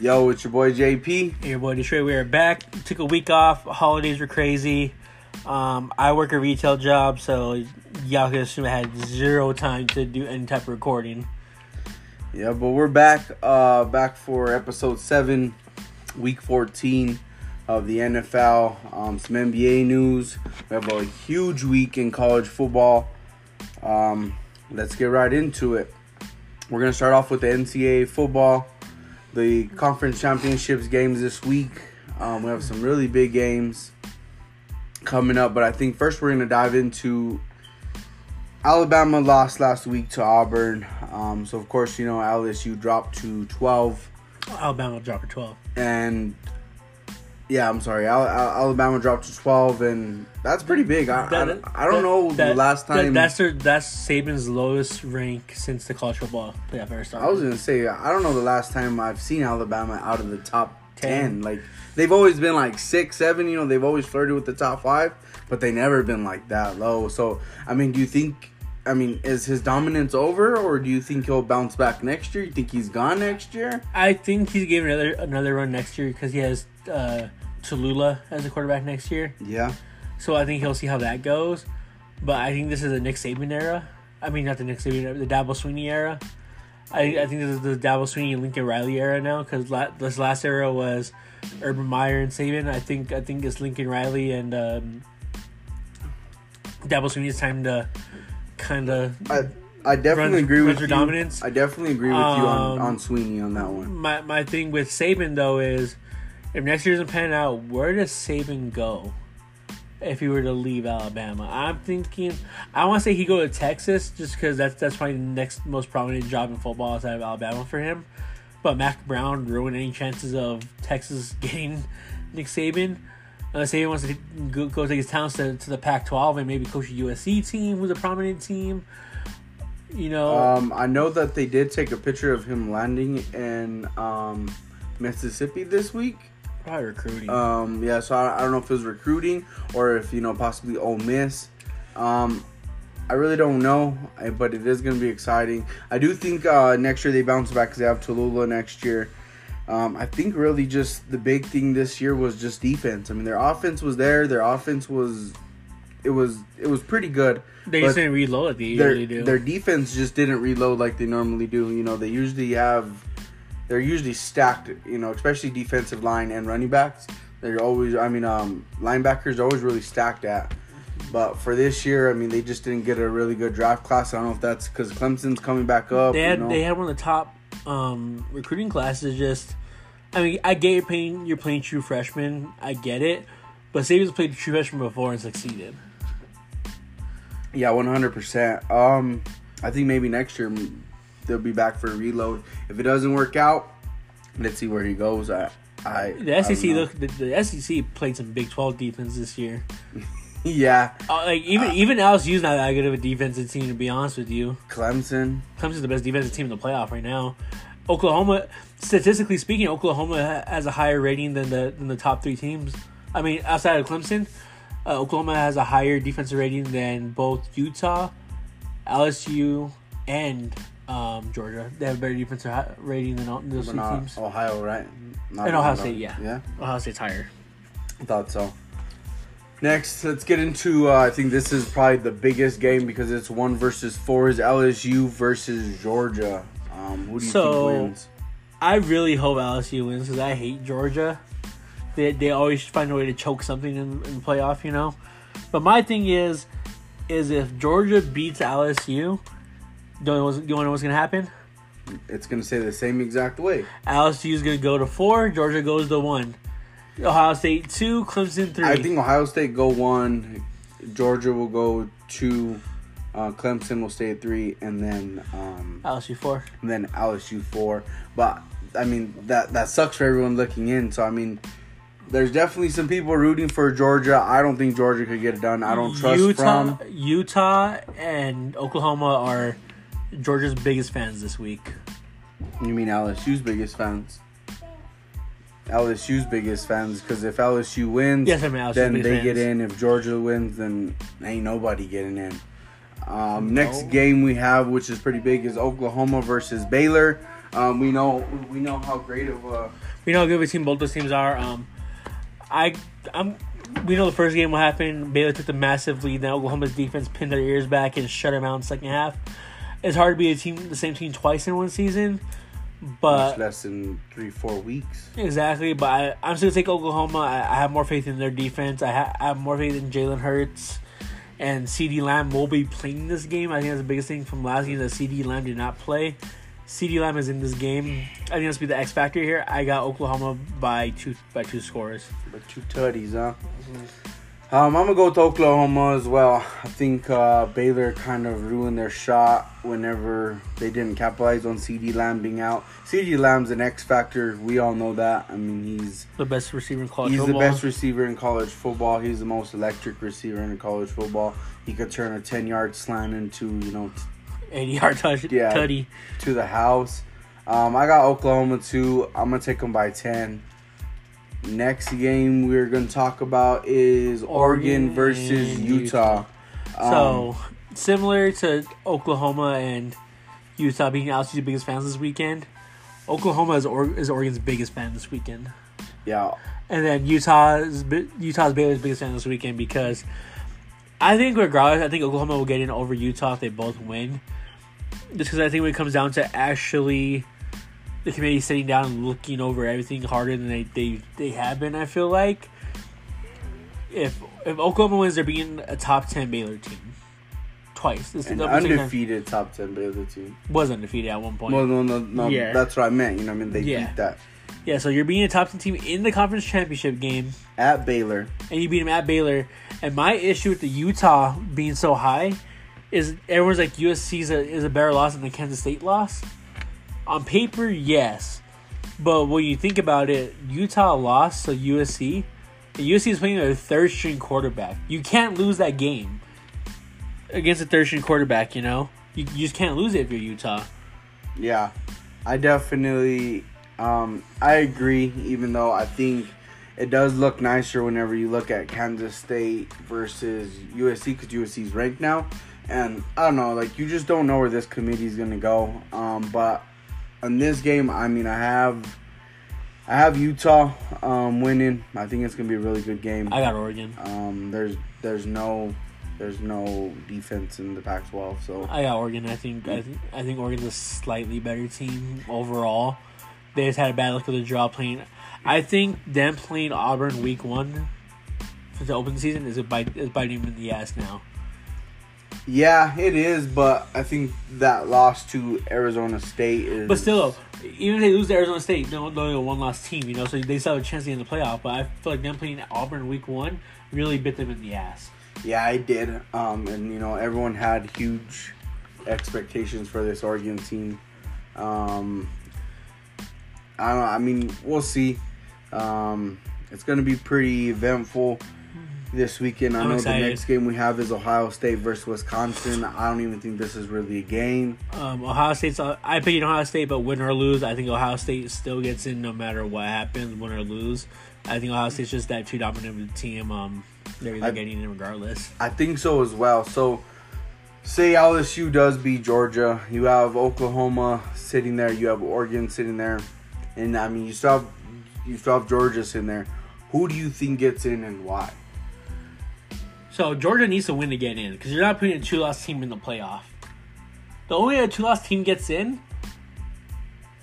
Yo, it's your boy JP. Hey, your boy Detroit. We are back. Took a week off. Holidays were crazy. Um, I work a retail job, so y'all can assume I had zero time to do any type of recording. Yeah, but we're back. Uh, back for episode seven, week fourteen of the NFL. Um, some NBA news. We have a huge week in college football. Um, let's get right into it. We're gonna start off with the NCAA football. The conference championships games this week. Um, we have some really big games coming up, but I think first we're gonna dive into Alabama lost last week to Auburn. Um, so of course you know LSU dropped to twelve, Alabama dropped to twelve. and yeah, I'm sorry, Al- Al- Alabama dropped to twelve, and that's pretty big. I, I, don't- I don't that- know that- the last that- time. that's their, that's Saban's lowest rank since the college football playoff ever started. I was gonna say I don't know the last time I've seen Alabama out of the top ten. Ten. Like they've always been like six, seven. You know, they've always flirted with the top five, but they never been like that low. So I mean, do you think? I mean, is his dominance over, or do you think he'll bounce back next year? You think he's gone next year? I think he's giving another another run next year because he has uh, Tallulah as a quarterback next year. Yeah. So I think he'll see how that goes. But I think this is the Nick Saban era. I mean, not the Nick Saban era, the Dabo Swinney era. I, I think this is the Dabo Swinney and Lincoln Riley era now because la- this last era was Urban Meyer and Saban. I think I think it's Lincoln Riley and um, Dabo Swinney's time to kind of. I I definitely Runs- agree with for you. dominance. I definitely agree with you on, Um, on Swinney on that one. My my thing with Saban though is, if next year doesn't pan out, where does Saban go? If he were to leave Alabama, I'm thinking I want to say he go to Texas just because that's that's probably the next most prominent job in football outside of Alabama for him. But Mack Brown ruined any chances of Texas getting Nick Saban. Unless Saban wants to go, go take his talents to, to the Pac-12 and maybe coach a USC team who's a prominent team. You know, Um, I know that they did take a picture of him landing in um, Mississippi this week. Probably recruiting. Um, yeah, so I, I don't know if it was recruiting or if you know possibly Ole Miss. Um, I really don't know, but it is going to be exciting. I do think uh, next year they bounce back because they have Tallulah next year. Um, I think really just the big thing this year was just defense. I mean, their offense was there. Their offense was, it was it was pretty good. they just didn't reload like they their usually do. their defense just didn't reload like they normally do. You know, they usually have they're usually stacked. You know, especially defensive line and running backs. They're always, I mean, um, linebackers are always really stacked at. But for this year, I mean, they just didn't get a really good draft class. I don't know if that's because Clemson's coming back up. They had you know? they had one of the top um, recruiting classes. Just, I mean, I get you're playing you're playing true freshmen. I get it, but Saban's played true freshman before and succeeded. Yeah, one hundred percent. Um, I think maybe next year they'll be back for a reload. If it doesn't work out, let's see where he goes. I, I The SEC don't look the, the SEC played some Big Twelve defense this year. yeah, Uh, like even even LSU's not that good of a defensive team to be honest with you. Clemson. Clemson's the best defensive team in the playoff right now. Oklahoma, statistically speaking, Oklahoma has a higher rating than the than the top three teams. I mean, outside of Clemson, uh, Oklahoma has a higher defensive rating than both Utah, LSU, and um, Georgia. They have a better defensive rating than all those But not teams. Ohio, right? Not And Ohio State, yeah. Yeah, Ohio State's higher. I thought so. Next, let's get into. Uh, I think this is probably the biggest game because it's one versus four. Is LSU versus Georgia? Um, who do you So- think wins? I really hope LSU wins because I hate Georgia. They, they always find a way to choke something in, in the playoff, you know. But my thing is, is if Georgia beats LSU, you know do you know what's gonna happen? It's gonna say the same exact way. LSU is gonna go to four, Georgia goes to one, Ohio State two, Clemson three. I think Ohio State go one, Georgia will go two, uh, Clemson will stay at three, and then um, LSU four. and then LSU four. But I mean that that sucks for everyone looking in. So I mean, there's definitely some people rooting for Georgia. I don't think Georgia could get it done. I don't trust Utah, from. Utah, and Oklahoma are Georgia's biggest fans this week. You mean LSU's biggest fans? LSU's biggest fans because if LSU wins, Yes, I mean LSU's then they fans. get in. If Georgia wins, then ain't nobody getting in. Um, next game we have, which is pretty big, is Oklahoma versus Baylor. Um, we know we know how great of a We know how good of a team both those teams are. Um, I I'm we know the first game will happen. Baylor took the massive lead. Now Oklahoma's defense pinned their ears back and shut them out in the second half. It's hard to be a team the same team twice in one season, but much less than three four weeks. Exactly, but I, I'm still gonna take Oklahoma. I, I have more faith in their defense. I, ha- I have more faith in Jalen Hurts and CeeDee Lamb will be playing this game. I think that's the biggest thing from last game that CeeDee Lamb did not play. CeeDee Lamb is in this game. I think that's be the X factor here. I got Oklahoma by two by two scores. But two tutties, huh? Mm-hmm. Um, I'm gonna go with Oklahoma as well. I think uh, Baylor kind of ruined their shot whenever they didn't capitalize on CeeDee Lamb being out. CeeDee Lamb's an X factor. We all know that. I mean, he's The best receiver in college he's the best receiver in college football. He's the most electric receiver in college football. He could turn a 10 yard slant into you know 80 yard touch, Yeah. tutty. to the house. Um, I got Oklahoma too. I'm gonna take them by 10. Next game we're gonna talk about is Oregon, Oregon versus Utah. Um, So similar to Oklahoma and Utah being LSU's biggest fans this weekend, Oklahoma is, or- is Oregon's biggest fan this weekend. yeah, And then Utah's Utah's Baylor's biggest fan this weekend because I think regardless, I think Oklahoma will get in over Utah if they both win. Just because I think when it comes down to actually the committee sitting down and looking over everything harder than they, they, they have been, I feel like if if Oklahoma wins, they're being a top ten Baylor team twice. This an the second undefeated top 10 Baylor team. was undefeated at one point. Well, no, no, no. Yeah. That's what I meant. You know, what I mean, they Yeah. beat that yeah, so you're being a top ten team in the conference championship game. at Baylor. and you beat them at Baylor. And my issue with the Utah being so high is everyone's like USC is a, is a better loss than the Kansas State loss. On paper, yes, but when you think about it, Utah lost to USC. And USC is playing their third string quarterback. You can't lose that game against a third string quarterback. You know, you, you just can't lose it if you're Utah. Yeah, I definitely, um, I agree. Even though I think it does look nicer whenever you look at Kansas State versus USC because USC is ranked now, and I don't know, like you just don't know where this committee is gonna go. Um, but in this game, I mean, I have, I have Utah um, winning. I think it's gonna be a really good game. I got Oregon. Um, there's there's no there's no defense in the Pac-12, so I got Oregon. I think I think I think Oregon's a slightly better team overall. They just had a bad luck with the draw playing. I think them playing Auburn week one for the open season is a bite is biting them in the ass now. Yeah, it is, but I think that loss to Arizona State is. But still, even if they lose to Arizona State, they're only a one loss team, you know, so they still have a chance to get in the playoff. But I feel like them playing Auburn week one really bit them in the ass. Yeah, I did. Um, and you know, everyone had huge expectations for this Oregon team. Um, I don't know. I mean, we'll see. Um, it's going to be pretty eventful this weekend. I I'm know excited. the next game we have is Ohio State versus Wisconsin. I don't even think this is really a game. Um, Ohio State's. I picked Ohio State, but win or lose, I think Ohio State still gets in no matter what happens, win or lose. I think Ohio State's just that too dominant of a team. Um, they're, they're I- getting in regardless. I think so as well. So, say LSU does beat Georgia, you have Oklahoma sitting there, you have Oregon sitting there, and I mean you still have you still have Georgia sitting there. Who do you think gets in and why? So Georgia needs to win to get in because you're not putting a two loss team in the playoff. The only way a two loss team gets in,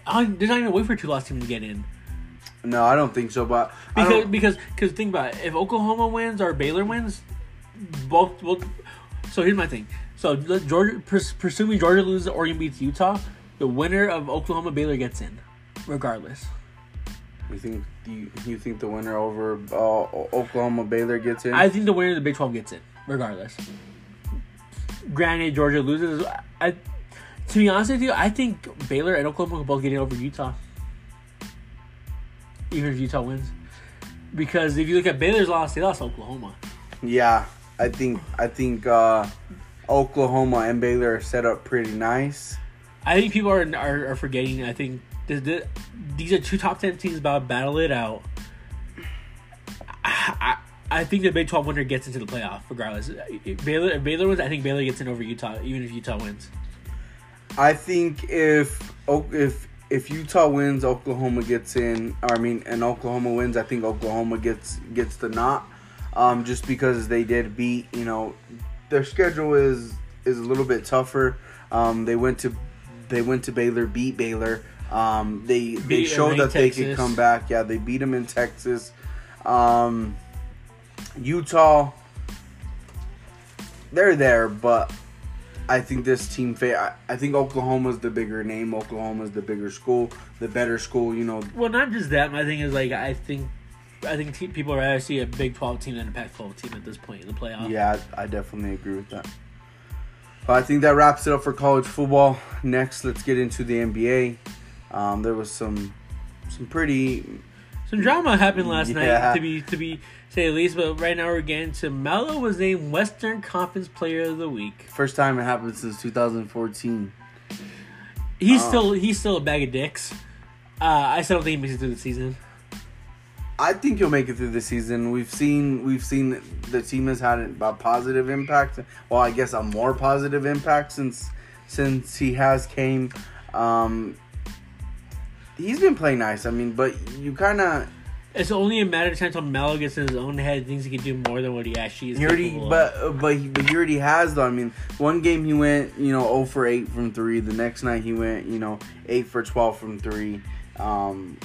there's not even a way for a two loss team to get in No, I don't think so. But because because because think about it. If Oklahoma wins or Baylor wins, both both. So here's my thing. So Georgia, pres- presuming Georgia loses, Oregon beats Utah, the winner of Oklahoma Baylor gets in, regardless. You think you, you think the winner over uh, Oklahoma Baylor gets in? I think the winner of the Big Twelve gets in, regardless. Granted, Georgia loses. I, to be honest with you, I think Baylor and Oklahoma will both get in over Utah, even if Utah wins. Because if you look at Baylor's loss, they lost Oklahoma. yeah, I think I think uh, Oklahoma and Baylor are set up pretty nice. I think people are are, are forgetting. I think these are two top ten teams about to battle it out. I, I, I think the Big Twelve winner gets into the playoff regardless. If Baylor, if Baylor wins, I think Baylor gets in over Utah, even if Utah wins. I think if if if Utah wins, Oklahoma gets in. Or, I mean, and Oklahoma wins, I think Oklahoma gets gets the knot. Um, just because they did beat, you know, their schedule is is a little bit tougher. Um, they went to they went to Baylor, beat Baylor. Um, they they Beat a showed that they could come back. Yeah, they beat them in Texas. Um, Utah, they're there, but I think this team. Fa- I, I think Oklahoma's the bigger name. Oklahoma's the bigger school, the better school. You know, Well, not just that. My thing is like I think, I think te- people rather see a Big Twelve team than a Pac twelve team at this point in the playoff. Yeah, I, I definitely agree with that. But I think that wraps it up for college football. Next, let's get into the NBA. Um, there was some some pretty Some drama happened last Yeah. night to be to be say at least. But right now we're getting to was named Western Conference Player of the Week. first time it happened since 2014. He's Oh. still he's still a bag of dicks. Uh, I still don't think he makes it through the season. I think he'll make it through the season. We've seen we've seen the team has had a positive impact. Well, I guess a more positive impact since since he has came. Um, he's been playing nice. I mean, but you kind of It's only a matter of time until Melo gets in his own head and thinks he can do more than what he actually is. He already, capable of. but but he, but he already has though. I mean, one game he went, you know, 0 for 8 from three. The next night he went, you know, 8 for 12 from three. Um,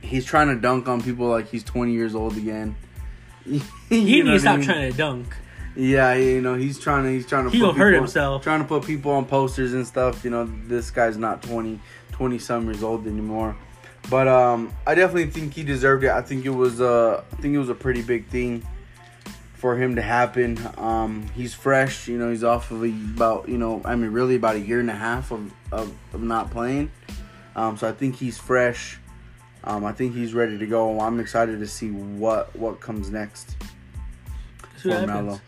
he's trying to dunk on people like he's 20 years old again. he needs to stop mean? trying to dunk. Yeah, you know, he's trying to he's trying to He put gonna hurt people- himself. Trying to put people on posters and stuff. You know, this guy's not 20 20 some years old anymore. But um, I definitely think he deserved it. I think it was uh, I think it was a pretty big thing for him to happen. Um, he's fresh, you know. He's off of about you know, I mean, really about a year and a half of of, of not playing. Um, so I think he's fresh. Um, I think he's ready to go. I'm excited to see what what comes next for. Melo.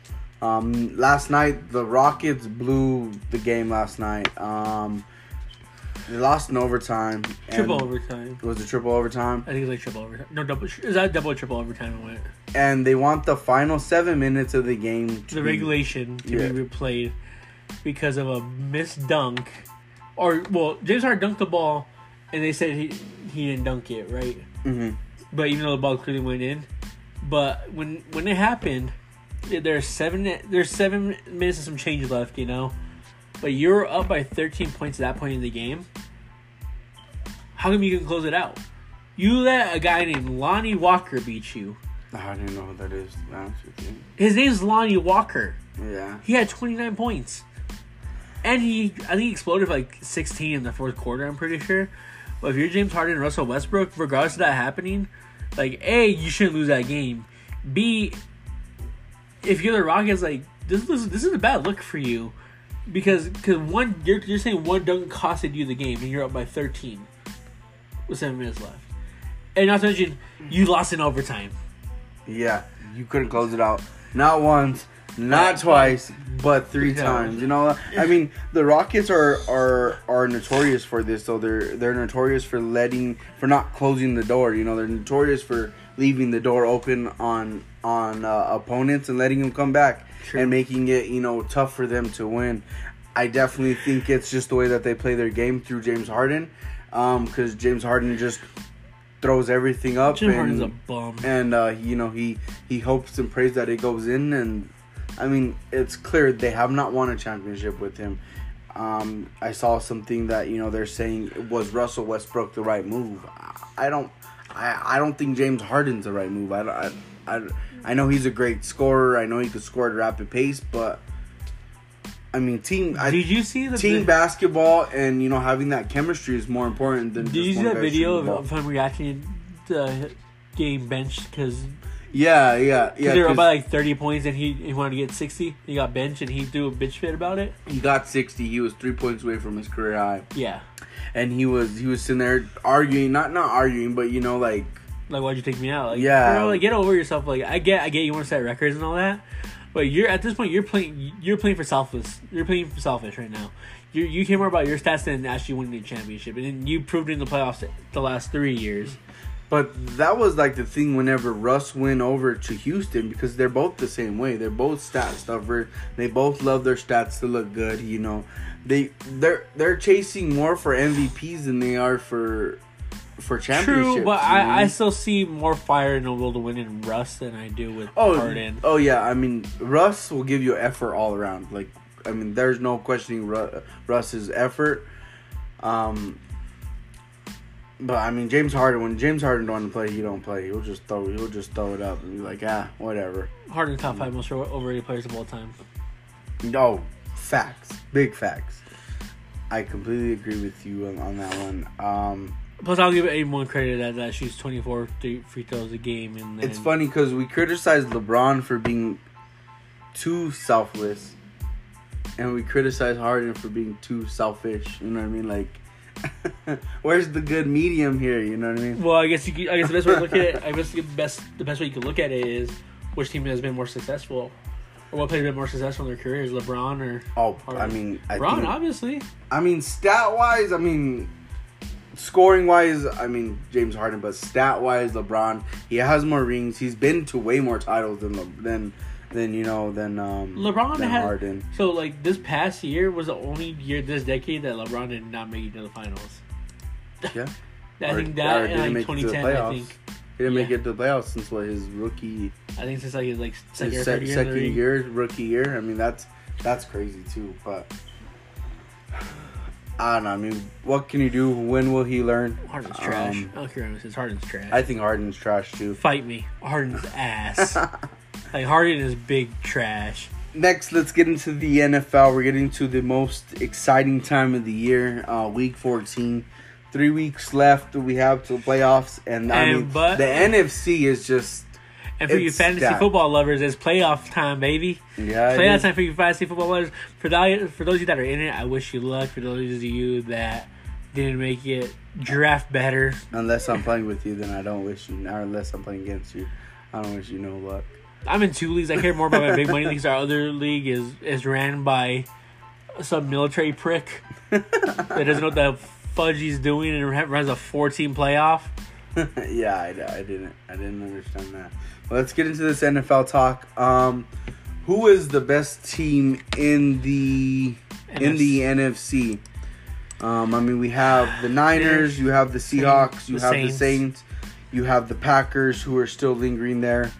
Um, last night the Rockets blew the game. Last night, um, they lost in overtime. and- Triple overtime. Was it triple overtime? I think it's like triple overtime. No, double. Is that double or triple overtime? Went. And they want the final seven minutes of the game to the be- regulation to Yeah. be replayed because of a missed dunk, or well, James Harden dunked the ball, and they said he he didn't dunk it right, Mhm. but even though the ball clearly went in, but when when it happened, there's seven there's seven minutes and some change left, you know, but you're up by 13 points at that point in the game. How come you can close it out? You let a guy named Lonnie Walker beat you. I don't know who that is. To be honest with you. His name's Lonnie Walker. Yeah. He had 29 points. And he, I think he exploded like 16 in the fourth quarter, I'm pretty sure. But if you're James Harden and Russell Westbrook, regardless of that happening, like, A, you shouldn't lose that game. B, if you're the Rockets, like, this, this, this is a bad look for you. Because cause one, you're, you're saying one dunk costed you the game, and you're up by 13 with seven minutes left. And not to mention, you lost in overtime. Yeah. You couldn't close it out. Not once, not twice, but three times. You know, I mean, the Rockets are are are notorious for this. So they're they're notorious for letting for not closing the door. You know, they're notorious for leaving the door open on on uh, opponents and letting them come back True. and making it you know tough for them to win. I definitely think it's just the way that they play their game through James Harden, because James Harden just throws everything up. Jim and, Harden's a bum. and uh, you know he he hopes and prays that it goes in and i mean it's clear they have not won a championship with him um, i saw something that you know they're saying was russell westbrook the right move i don't i, I don't think james harden's the right move I, I, I, I know he's a great scorer i know he could score at a rapid pace but i mean team I, Did you see the team basketball and you know having that chemistry is more important than Did you see that video of, of him reacting to game bench because yeah yeah yeah they were by like thirty points and he, he wanted to get sixty. He got benched and he threw a bitch fit about it. He got 60. He was three points away from his career high, Yeah, and he was he was sitting there arguing, not not arguing, but you know, like like why'd you take me out? Like, Yeah. bro, like get over yourself. Like I get I get you want to set records and all that, but you're at this point you're playing you're playing for selfless. You're playing for selfish right now. You you care more about your stats than actually winning the championship, and then you proved it in the playoffs the last three years. But that was like the thing whenever Russ went over to Houston because they're both the same way. They're both stat stuffers. They both love their stats to look good. You know, they they're they're chasing more for MVPs than they are for for championships. True, but know? I, I still see more fire in the will to win in Russ than I do with oh Harden. oh yeah. I mean, Russ will give you effort all around. Like I mean, there's no questioning Ru- Russ's effort. Um, but I mean, James Harden. When James Harden don't want to play, he don't play. He'll just throw. He'll just throw it up and be like, ah, whatever. Harden top five most overrated players of all time. No, facts, big facts. I completely agree with you on, on that one. Um, Plus, I'll give anyone credit that that shoots twenty four free throws a game, and then, it's funny because we criticize LeBron for being too selfless, and we criticize Harden for being too selfish. You know what I mean? Like, where's the good medium here? You know what I mean? Well, I guess you. Could, I guess the best way to look at it. I guess the best the best way you can look at it is which team has been more successful, or what player has been more successful in their careers, LeBron or Oh, Harden. I mean, I LeBron, think, obviously. I mean, stat wise, I mean, scoring wise, I mean James Harden, but stat wise, LeBron, he has more rings. He's been to way more titles than than than you know than um LeBron than had Harden. so like this past year was the only year this decade that LeBron did not make it to the finals. Yeah, I Or- think that in like it to the 2010. I think he didn't make it to the playoffs since what his rookie I think since like his like second his year. second year rookie year. I mean that's that's crazy too. But I don't know. I mean, what can you do? When will he learn? Harden's trash. Um, I don't care what it says. Harden's trash. I think Harden's trash too. Fight me. Harden's ass. Like Harden is big trash. Next, let's get into the NFL. We're getting to the most exciting time of the year, uh, Week 14. Three weeks left. We have to the playoffs, and I And mean, but- the NFC is just And for you fantasy that. football lovers, it's playoff time, baby. yeah. Playoff time for you fantasy football lovers. For those, for those of you that are in it, I wish you luck. For those of you that didn't make it, draft better. Unless I'm playing with you, then I don't wish you. Or unless I'm playing against you, I don't wish you no luck. I'm in two leagues. I care more about my big money leagues. Our other league is is ran by some military prick that doesn't know what the fudge he's doing and runs a four team playoff. yeah, I, I didn't. I didn't understand that. Well, let's get into this NFL talk. Um, who is the best team in the in the NFC? Um, I mean, we have the Niners, you have the Seahawks, you The have the Saints. Saints, you have the Packers, who are still lingering there.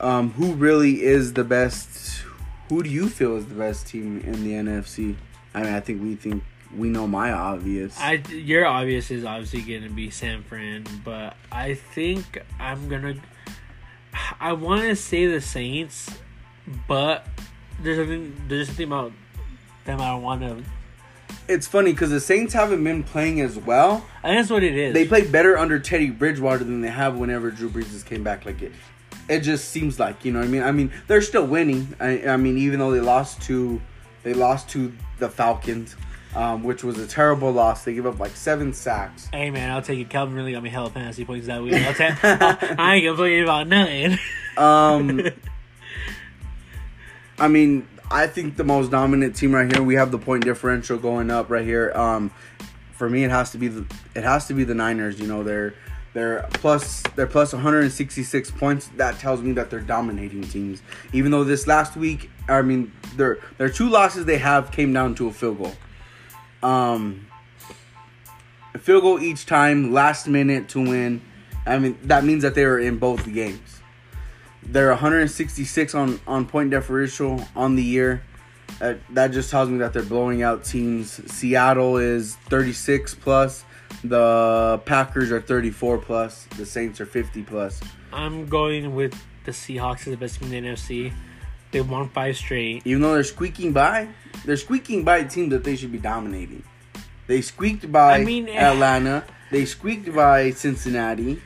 Um, who really is the best? Who do you feel is the best team in the NFC? I mean, I think we think we know my obvious. I your obvious is obviously going to be San Fran, but I think I'm gonna. I want to say the Saints, but there's something there's something about them I want to. it's funny because the Saints haven't been playing as well. I think that's what it is. They played better under Teddy Bridgewater than they have whenever Drew Brees just came back. Like it, it just seems like you know what I mean. I mean they're still winning. I, I mean even though they lost to, they lost to the Falcons, um, which was a terrible loss. They gave up like seven sacks. Hey man, I'll take it. Calvin really got me hella fantasy points that week. I'll ta- I ain't complaining about nothing. Um, I mean I think the most dominant team right here. We have the point differential going up right here. Um, for me, it has to be the it has to be the Niners. You know they're they're plus they're plus 166 points. That tells me that they're dominating teams. Even though this last week, I mean, their their two losses they have came down to a field goal. Um, a field goal each time, last minute to win. I mean, that means that they were in both games. They're 166 on on point differential on the year. That, that just tells me that they're blowing out teams. Seattle is 36 plus. The Packers are 34 plus. The Saints are 50 plus. I'm going with the Seahawks as the best team in the NFC. They won five straight. Even though they're squeaking by, they're squeaking by teams that they should be dominating. They squeaked by I mean, eh. Atlanta. They squeaked by Cincinnati.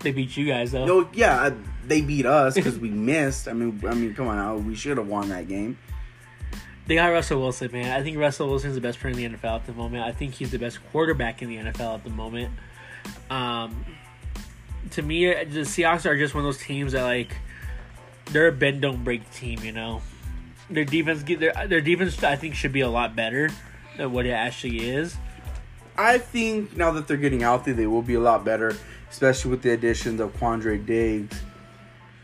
They beat you guys though. No, yeah, they beat us because we missed. I mean, I mean, come on, now, we should have won that game. They got Russell Wilson, man. I think Russell Wilson's the best player in the NFL at the moment. I think he's the best quarterback in the NFL at the moment. Um, to me, the Seahawks are just one of those teams that like they're a bend don't break team. You know, their defense get their their defense. I think should be a lot better than what it actually is. I think now that they're getting healthy, they will be a lot better. especially with the additions of Quandre Diggs.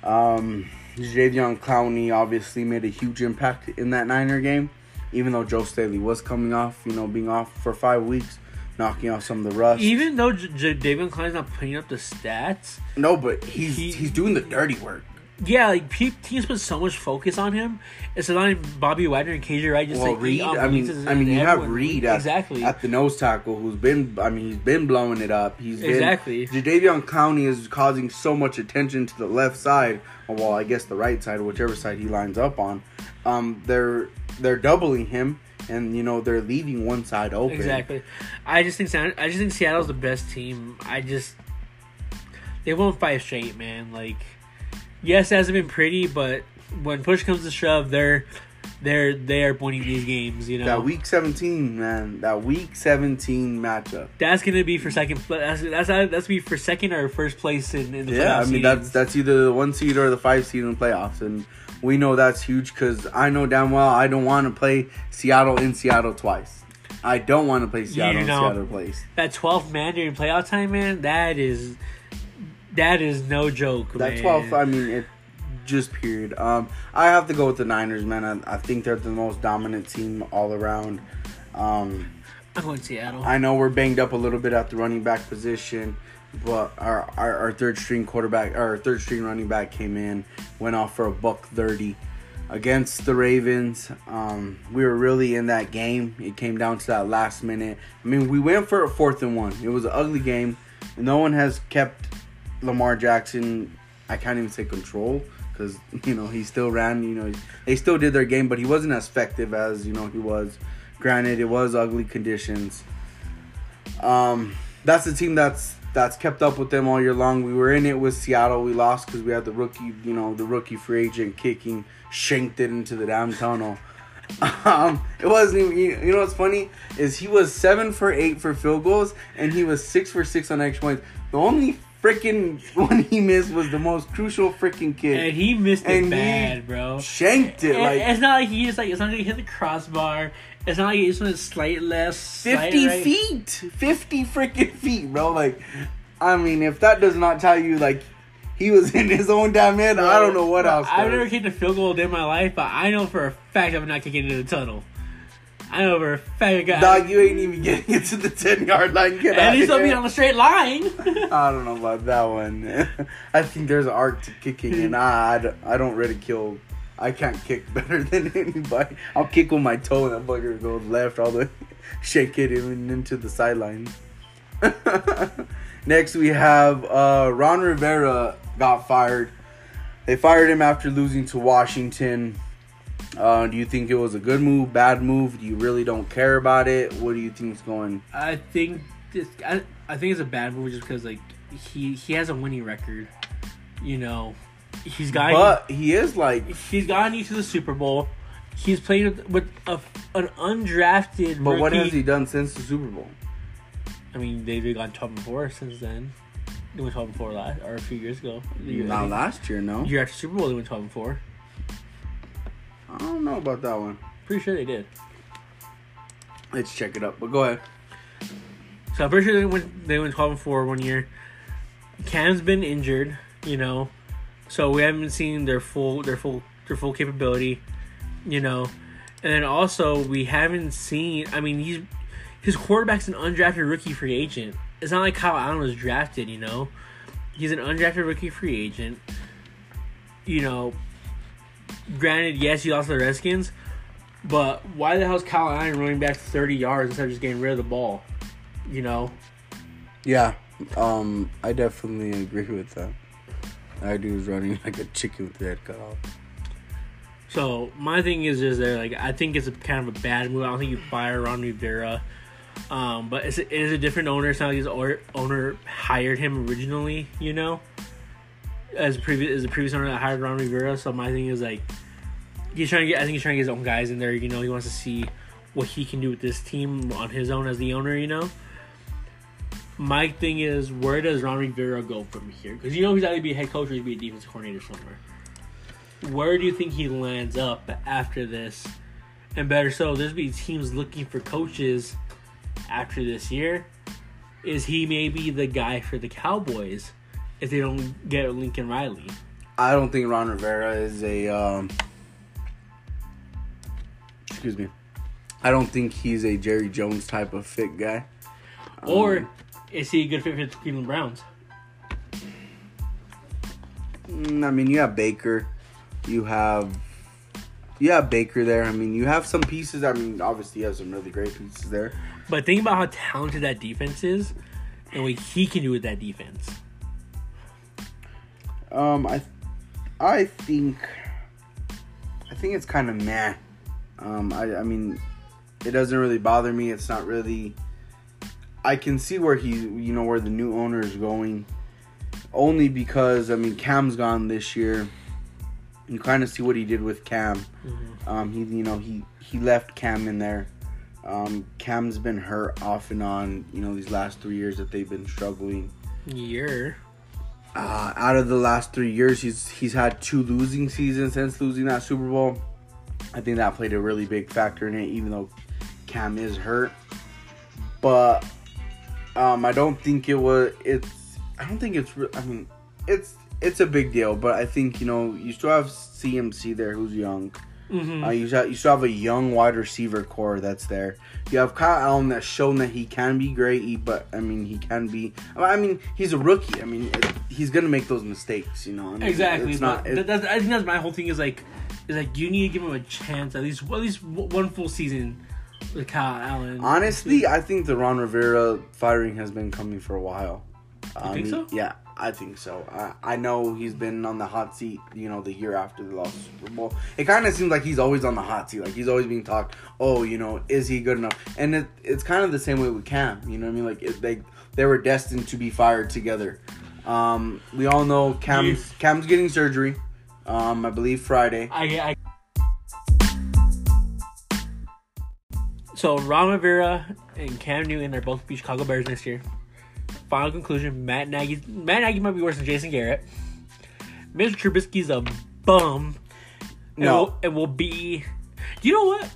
Um, Jadeveon Clowney obviously made a huge impact in that Niner game, even though Joe Staley was coming off, you know, being off for five weeks, knocking off some of the rust. Even though J- J- David Klein's not putting up the stats, no, but he's He- he's doing the dirty work. Yeah, like pe- teams put so much focus on him. It's allowing Bobby Wagner and KJ Wright just Well, like Reed. I mean, I mean, you have Reed at, exactly. at the nose tackle, who's been. I mean, he's been blowing it up. He's been, Exactly. Jadeveon Clowney is causing so much attention to the left side. Well, I guess the right side, whichever side he lines up on. Um, they're they're doubling him, and you know they're leaving one side open. Exactly. I just think San- I just think Seattle's the best team. I just they won five straight, man. Like, yes, it hasn't been pretty, but when push comes to shove, they're they're they are winning these games. You know, That week seventeen, man. That week seventeen matchup. that's gonna be for second. That's that's that's be for second or first place in, in the Yeah, I mean that's that's either the one seed or the five seed in the playoffs, and we know that's huge because I know damn well I don't want to play Seattle in Seattle twice. I don't want to play Seattle in know. Seattle place. that 12 man during playoff time, man. That is that is no joke. That man. twelfth, I mean, it just period. Um, I have to go with the Niners, man. I, I think they're the most dominant team all around. Um, I'm going Seattle. I know we're banged up a little bit at the running back position, but our, our, our third string quarterback, our third string running back came in, went off for a buck thirty against the Ravens. Um, we were really in that game. It came down to that last minute. I mean, we went for a fourth and one. It was an ugly game. No one has kept Lamar Jackson. I can't even say control because you know he still ran. You know they still did their game, but he wasn't as effective as you know he was. Granted, it was ugly conditions. Um, that's the team that's that's kept up with them all year long. We were in it with Seattle. We lost because we had the rookie, you know, the rookie free agent kicking, shanked it into the damn tunnel. Um, it wasn't even. You know what's funny is he was seven for eight for field goals, and he was six for six on extra points. The only freaking one he missed was the most crucial freaking kick. and he missed it And he bad, bro. shanked it And like it's not like he just like it's not like he hit the crossbar. It's not like he just went slight left, slight 50 right. feet 50 freaking feet bro like i mean if that does not tell you like he was in his own damn head i don't know what Bro, else I've never kicked a field goal day in my life, but I know for a fact I'm not kicking into the tunnel. I know for a fact I got. dog you ain't even getting into the 10 yard line Get at out least I'll be on the straight line. i don't know about that one i think there's an art to kicking and I, I don't- I don't ridicule i can't kick better than anybody i'll kick with my toe and that bugger goes left all the way shake it even into the sidelines Next, we have uh, Ron Rivera got fired. They fired him after losing to Washington. Uh, do you think it was a good move, bad move? Do you really don't care about it? What do you think's going? I think this. I, I think it's a bad move just because like he he has a winning record. You know, he's got But he is like, he's gotten you to the Super Bowl. He's played with, with a, an undrafted. but what has he done since the Super Bowl? I mean, they've gone twelve and four since then. They went twelve and four last or a few years ago. The year- I Not last year, no. Year after Super Bowl, they went twelve and four. I don't know about that one. Pretty sure they did. Let's check it up. But go ahead. So I'm pretty sure they went they went twelve and four one year. Cam's been injured, you know, so we haven't seen their full their full their full capability, you know, and then also we haven't seen. I mean, he's his quarterback's an undrafted rookie free agent. It's not like Kyle Allen was drafted, you know. He's an undrafted rookie free agent. You know, granted, yes, he lost to the Redskins, but why the hell is Kyle Allen running back 30 yards instead of just getting rid of the ball? You know, Yeah, um, I definitely agree with that. That dude is running like a chicken with the head cut off. So my thing is just there, like I think it's a kind of a bad move. I don't think you fire Ron Rivera, um, but it's it is a different owner. It's not like his owner hired him originally, you know, as previous as the previous owner that hired Ron Rivera. So my thing is like he's trying to get. I think he's trying to get his own guys in there. You know, he wants to see what he can do with this team on his own as the owner. You know. My thing is, where does Ron Rivera go from here? Because you know he's either be a head coach or he's be a defensive coordinator somewhere where do you think he lands up after this? And better so, there's be teams looking for coaches after this year. is he maybe the guy for the Cowboys if they don't get Lincoln Riley? I don't think Ron Rivera is a. Um, excuse me. I don't think he's a Jerry Jones type of fit guy. Or Um, is he a good fit for the Cleveland Browns? mm, I mean, you have Baker, you have, you have Baker there. I mean, you have some pieces. I mean, obviously, you have some really great pieces there. But think about how talented that defense is and what he can do with that defense. Um, I, I think, I think it's kind of meh. Um, I, I mean, it doesn't really bother me. It's not really. I can see where he, you know, where the new owner is going, only because I mean Cam's gone this year. You kind of see what he did with Cam. Um, he, you know, he he left Cam in there. Um, Cam's been hurt off and on, you know, these last three years that they've been struggling. Year. Uh, out of the last three years, he's he's had two losing seasons since losing that Super Bowl. I think that played a really big factor in it, even though Cam is hurt. But um, I don't think it was. It's. I don't think it's. I mean, it's it's a big deal, but I think you know you still have CMC there, who's young. Mm-hmm. Uh, you, still, you still have a young wide receiver core that's there. You have Kyle Allen that's shown that he can be great, but I mean he can be. I mean he's a rookie. I mean it, he's gonna make those mistakes, you know. I mean, Exactly. It's not. that, It, that's, I think that's my whole thing is like, is like you need to give him a chance at least at least one full season with Kyle Allen. honestly, I think the Ron Rivera firing has been coming for a while. Um, think so? Yeah, I think so. I, I know he's been on the hot seat, you know, the year after the lost Super Bowl. It kind of seems like he's always on the hot seat. Like he's always being talked, oh, you know, is he good enough? And it, it's kind of the same way with Cam. You know what I mean? Like it, they they were destined to be fired together. Um, we all know Cam's. Cam's getting surgery. Um, I believe Friday. I, I so Ron Rivera and Cam Newton are both be Chicago Bears next year. Final conclusion: Matt Nagy. Matt Nagy might be worse than Jason Garrett. Mr. Trubisky's a bum. And No. will, and will be. Do you know what?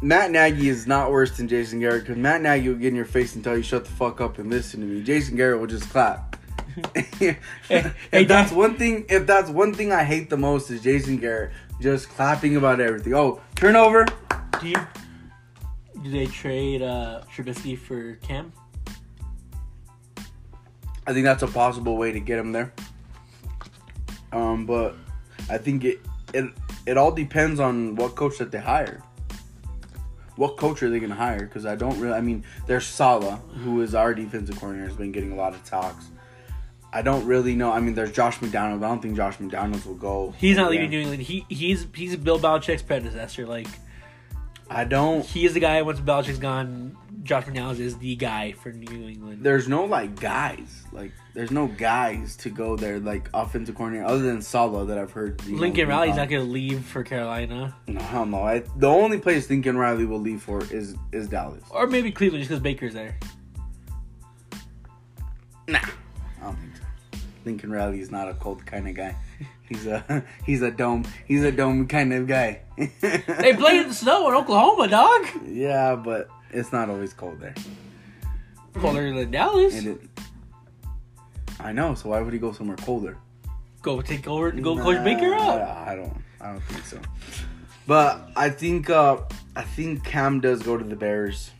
Matt Nagy is not worse than Jason Garrett because Matt Nagy will get in your face and tell you shut the fuck up and listen to me. Jason Garrett will just clap. hey, if hey, that's Dad. one thing, if that's one thing I hate the most is Jason Garrett just clapping about everything. Oh, turnover. Do you? Do they trade uh, Trubisky for Cam? I think that's a possible way to get him there. Um, but I think it it it all depends on what coach that they hire. What coach are they gonna hire? Because I don't really. I mean, there's Saleh, who is our defensive coordinator, has been getting a lot of talks. I don't really know. I mean, there's Josh McDonald. I don't think Josh McDonald will go. He's not leaving New England. He he's he's Bill Belichick's predecessor. Like I don't. he is the guy once Belichick's gone. Josh McDaniels is the guy for New England. There's no like guys. Like there's no guys to go there like offensive coordinator other than Saleh that I've heard. know, Lincoln be Riley's not to leave for Carolina No, hell no. I, the only place Lincoln Riley will leave for is is Dallas. or maybe Cleveland just because Baker's there. Nah, I don't think so. Lincoln Riley is not a cold kind of guy. He's a he's a dome he's a dome kind of guy. They play in the snow in Oklahoma, dog. yeah, but it's not always cold there. Colder than Dallas. And it, I know. So why would he go somewhere colder? Go take over. And go coach Baker up. I, I don't. I don't think so. But I think uh, I think Cam does go to the Bears.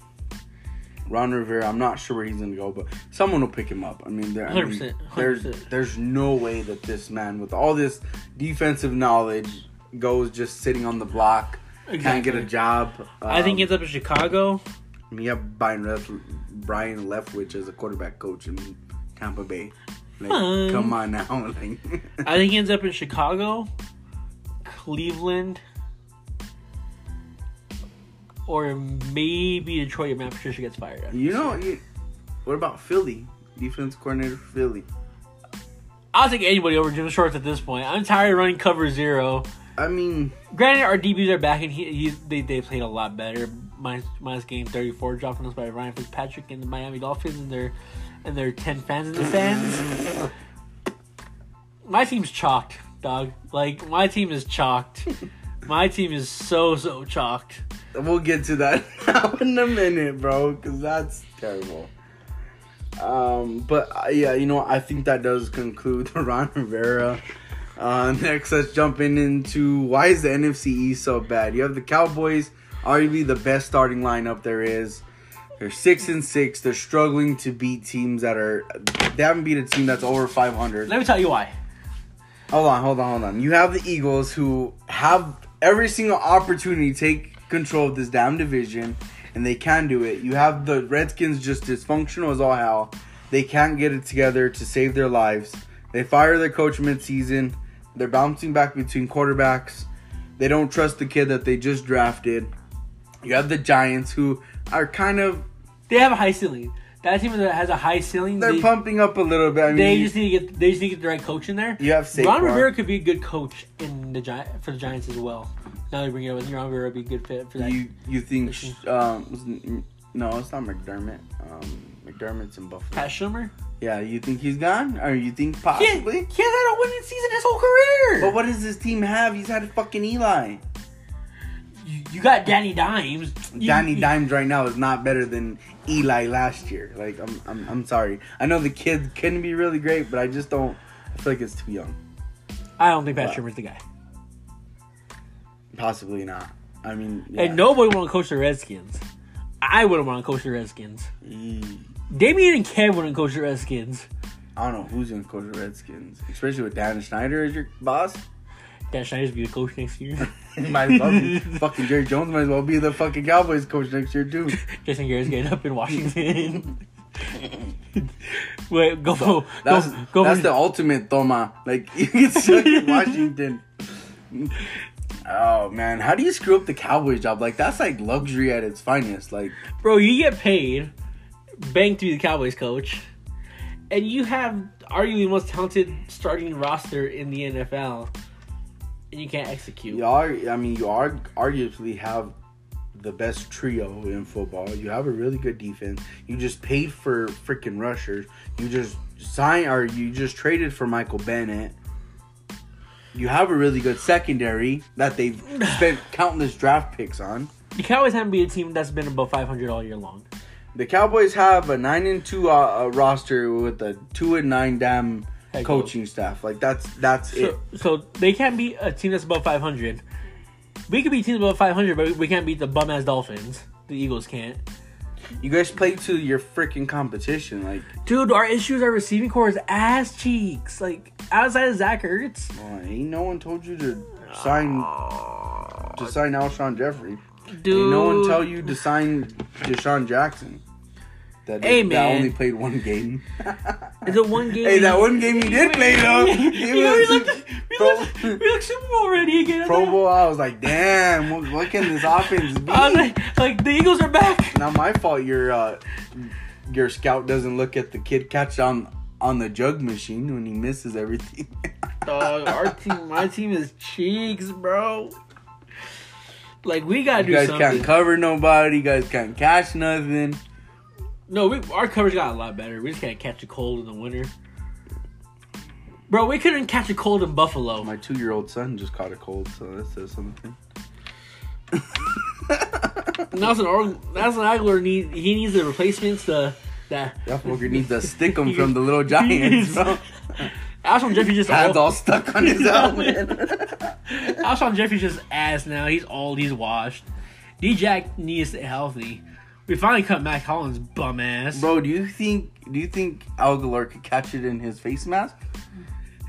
Ron Rivera, I'm not sure where he's gonna go, but someone will pick him up. I mean, there, I mean, 100%, there's 100%. there's no way that this man with all this defensive knowledge goes just sitting on the block, can't get a Exactly. job. I think he Um, ends up in Chicago. Mean, Brian Lef- Byron Leftwich as a quarterback coach in Tampa Bay. Like, come on now, like. I think he ends up in Chicago, Cleveland, or maybe Detroit if Matt Patricia gets fired. You know, you, what about Philly? Defense coordinator Philly. I'll take anybody over Jim Schwartz at this point. I'm tired of running cover zero. I mean, Granted, our DBs are back, and he, he they they played a lot better. Minus, minus game 34 dropped on us by Ryan Fitzpatrick and the Miami Dolphins, and their and their 10 fans in the stands. My team's chalked, dog. Like my team is chalked. my team is so so chalked. we'll get to that in a minute, bro, because that's terrible. Um, but uh, yeah, you know, I think that does conclude the Ron Rivera. Uh, next, let's jump in into why is the NFC East so bad? You have the Cowboys, arguably the best starting lineup there is. They're six and six. They're struggling to beat teams that are. They haven't beat a team that's over five hundred. Let me tell you why. Hold on, hold on, hold on. You have the Eagles who have every single opportunity to take control of this damn division, and they can do it. You have the Redskins just dysfunctional as all hell. They can't get it together to save their lives. They fire their coach midseason. They're bouncing back between quarterbacks. They don't trust the kid that they just drafted. You have the Giants who are kind of They have a high ceiling. That team that has a high ceiling. they're they, pumping up a little bit. I mean, they just need to get. They just need to get the right coach in there. You have Saquon. Ron Rivera could be a good coach in the Gi- for the Giants as well. Now they bring it up, Ron Rivera would be a good fit for that. You you think um no, it's not McDermott. Um McDermott's in Buffalo. Pat Shurmur. Yeah, you think he's gone? Or you think He, possibly? he has had a winning season his whole career. But what does this team have? He's had fucking Eli. You, got Danny Dimes. You- Danny Dimes right now is not better than Eli last year. Like I'm I'm I'm sorry. I know the kid can be really great, but I just don't I feel like it's too young. I don't think Pat. Shurmur's the guy. Possibly not. I mean, yeah. And nobody want to coach the Redskins. I wouldn't want to coach the Redskins. Eee. Damien and Kev wouldn't coach the Redskins. I don't know who's gonna coach the Redskins, especially with Dan Snyder as your boss. Dan Snyder's be the coach next year. Might as well be. fucking Jerry Jones might as well be the fucking Cowboys coach next year too. Jason Garrett's getting up in Washington. Wait, go, go, That's go. that's the ultimate toma. Like you get stuck in Washington. Oh man, how do you screw up the Cowboys job? Like that's like luxury at its finest. Like Bro, you get paid, bank to be the Cowboys coach, and you have arguably the most talented starting roster in the NFL, and you can't execute. you are, I mean, you are arguably have the best trio in football. You have a really good defense. You just paid for freaking rushers. You just signed or you just traded for Michael Bennett. You have a really good secondary that they've spent countless draft picks on. The Cowboys haven't been a team that's been above 500 all year long. The Cowboys have a nine and two uh, uh, roster with a two and nine damn Head coaching staff. Like that's that's it. So, so they can't beat a team that's above 500. We could beat teams above 500, but we can't beat the bum ass Dolphins. The Eagles can't. You guys play to your freaking competition. Like, Dude, our issues, are receiving core is ass cheeks. Like outside of Zach Ertz, oh, ain't no one told you to sign to ah. sign Alshon Jeffery. dude. Ain't no one tell you to sign DeSean Jackson. That, Hey, that only played one game. Is it one game? hey, that one game he did play though. You He know, we looked, we Pro- looked, we looked Super Bowl ready again. Pro Bowl. I was like, damn, what, what can this offense be? I was like, like the Eagles are back. Not my fault. Your uh, your scout doesn't look at the kid catch on on the jug machine when he misses everything. Dog, our team, my team is cheeks, bro. Like we gotta you do guys something. can't cover nobody. You guys can't catch nothing. No, we, our coverage got a lot better. We just can't catch a cold in the winter. Bro, we couldn't catch a cold in Buffalo. My two year old son just caught a cold, so that says something. Nelson or Nelson Agholor need he needs the replacements. The that That fucker needs to stick him from the little giants, bro. Alshon Jeffery just Hands all stuck on his helmet. Alshon Jeffery's just ass now. He's old. He's washed. D Jack needs to stay healthy. We finally cut Mack Hollins bum ass. bro, do you think do you think Agholor could catch it in his face mask?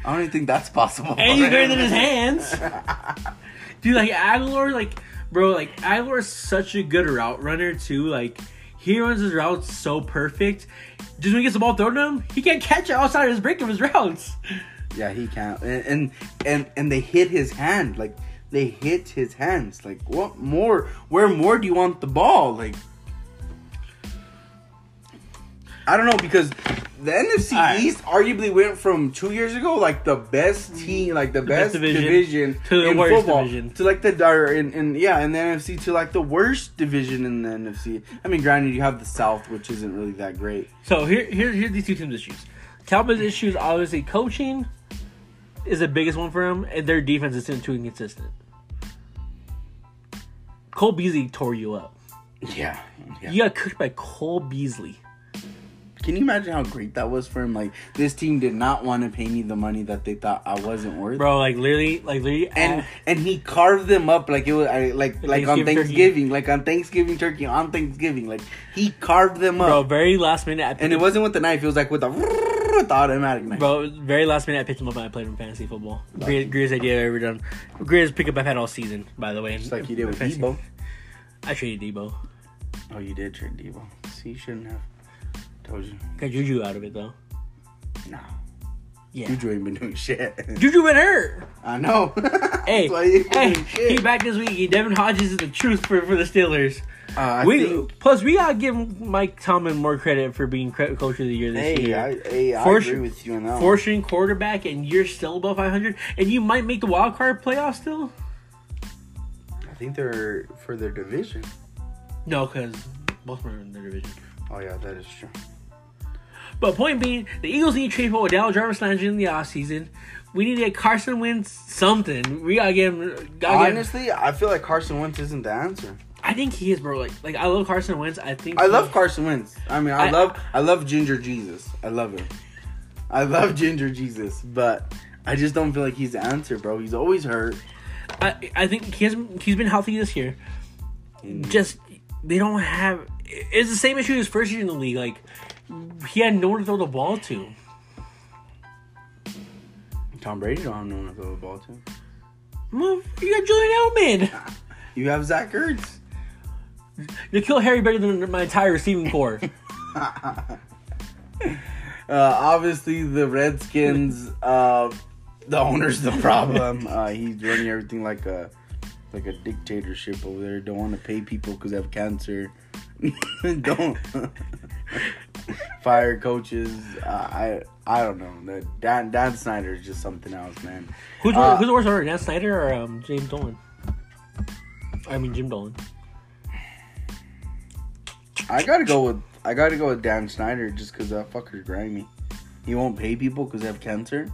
I don't even think that's possible. And he's better than his hands. Dude, like Agholor, like bro, like Agholor's such a good route runner too. Like he runs his routes so perfect. Just when he gets the ball thrown to him, he can't catch it outside of his break of his routes. Yeah, he can't. And, and and and they hit his hand. Like they hit his hands. Like what more? Where more do you want the ball? Like I don't know because the NFC right. East arguably went from two years ago like the best mm. team, like the, best, best division division, to the in worst football, division. to like the or in, in yeah in the NFC to like the worst division in the NFC. I mean, granted, you have the South, which isn't really that great. So here, here, here these two teams' issues. Cowboys' issues, obviously, coaching is the biggest one for them, and their defense is too inconsistent. Cole Beasley tore you up. Yeah, yeah. You got cooked by Cole Beasley. Can you imagine how great that was for him? Like this team did not want to pay me the money that they thought I wasn't worth. Bro, like literally, like literally, And uh, and he carved them up like it was I, like like on Thanksgiving turkey. Like on Thanksgiving turkey on Thanksgiving, like he carved them up. bro, very last minute. I picked and it wasn't with the knife; it was like with the, with the automatic knife. Bro, very last minute, I picked him up and I played him fantasy football. Great, greatest idea I've ever done. Greatest pickup I've had all season, by the way. Just like you did with Deebo. I traded Deebo. Oh, you did trade Deebo. See, you shouldn't have. Told you. Got Juju out of it though. No, Yeah. Juju ain't been doing shit. Juju been hurt. I know. Hey, he hey, he back this week. Devlin Hodges is the truth for, for the Steelers. Uh, we think, plus we gotta give Mike Tomlin more credit for being coach of the year this hey, year. I, hey, I agree with you on that. one. Quarterback, and you're still above 500, and you might make the wild card playoff still. I think they're for their division. No, because Baltimore are in their division. Oh yeah, that is true. But point being, the Eagles need to trade for Odell Jarvis Landry in the offseason. We need to get Carson Wentz something. We gotta get him. Gotta get him- Honestly, I feel like Carson Wentz isn't the answer. I think he is, bro. Like, like I love Carson Wentz. I think I he- love Carson Wentz. I mean, I, I- love I love Ginger Jesus. I love him. I love Ginger Jesus, but I just don't feel like he's the answer, bro. He's always hurt. I, I think he has he's been healthy this year. Mm. Just they don't have. It's the same issue as first year in the league. Like he had no one to throw the ball to. Tom Brady don't have no one to throw the ball to. Well, you got Julian Edelman. You have Zach Ertz. You kill Harry better than my entire receiving core. Uh, obviously, the Redskins. Uh, the owner's the problem. Uh, he's running everything like a like a dictatorship over there. Don't want to pay people because they have cancer. don't fire coaches. Uh, I I don't know. The Dan Dan Snyder is just something else, man. Who's Uh, who's worse owner, Dan Snyder or um, James Dolan? I mean Jim Dolan. I gotta go with I gotta go with Dan Snyder just because that fucker's grimy. He won't pay people because they have cancer.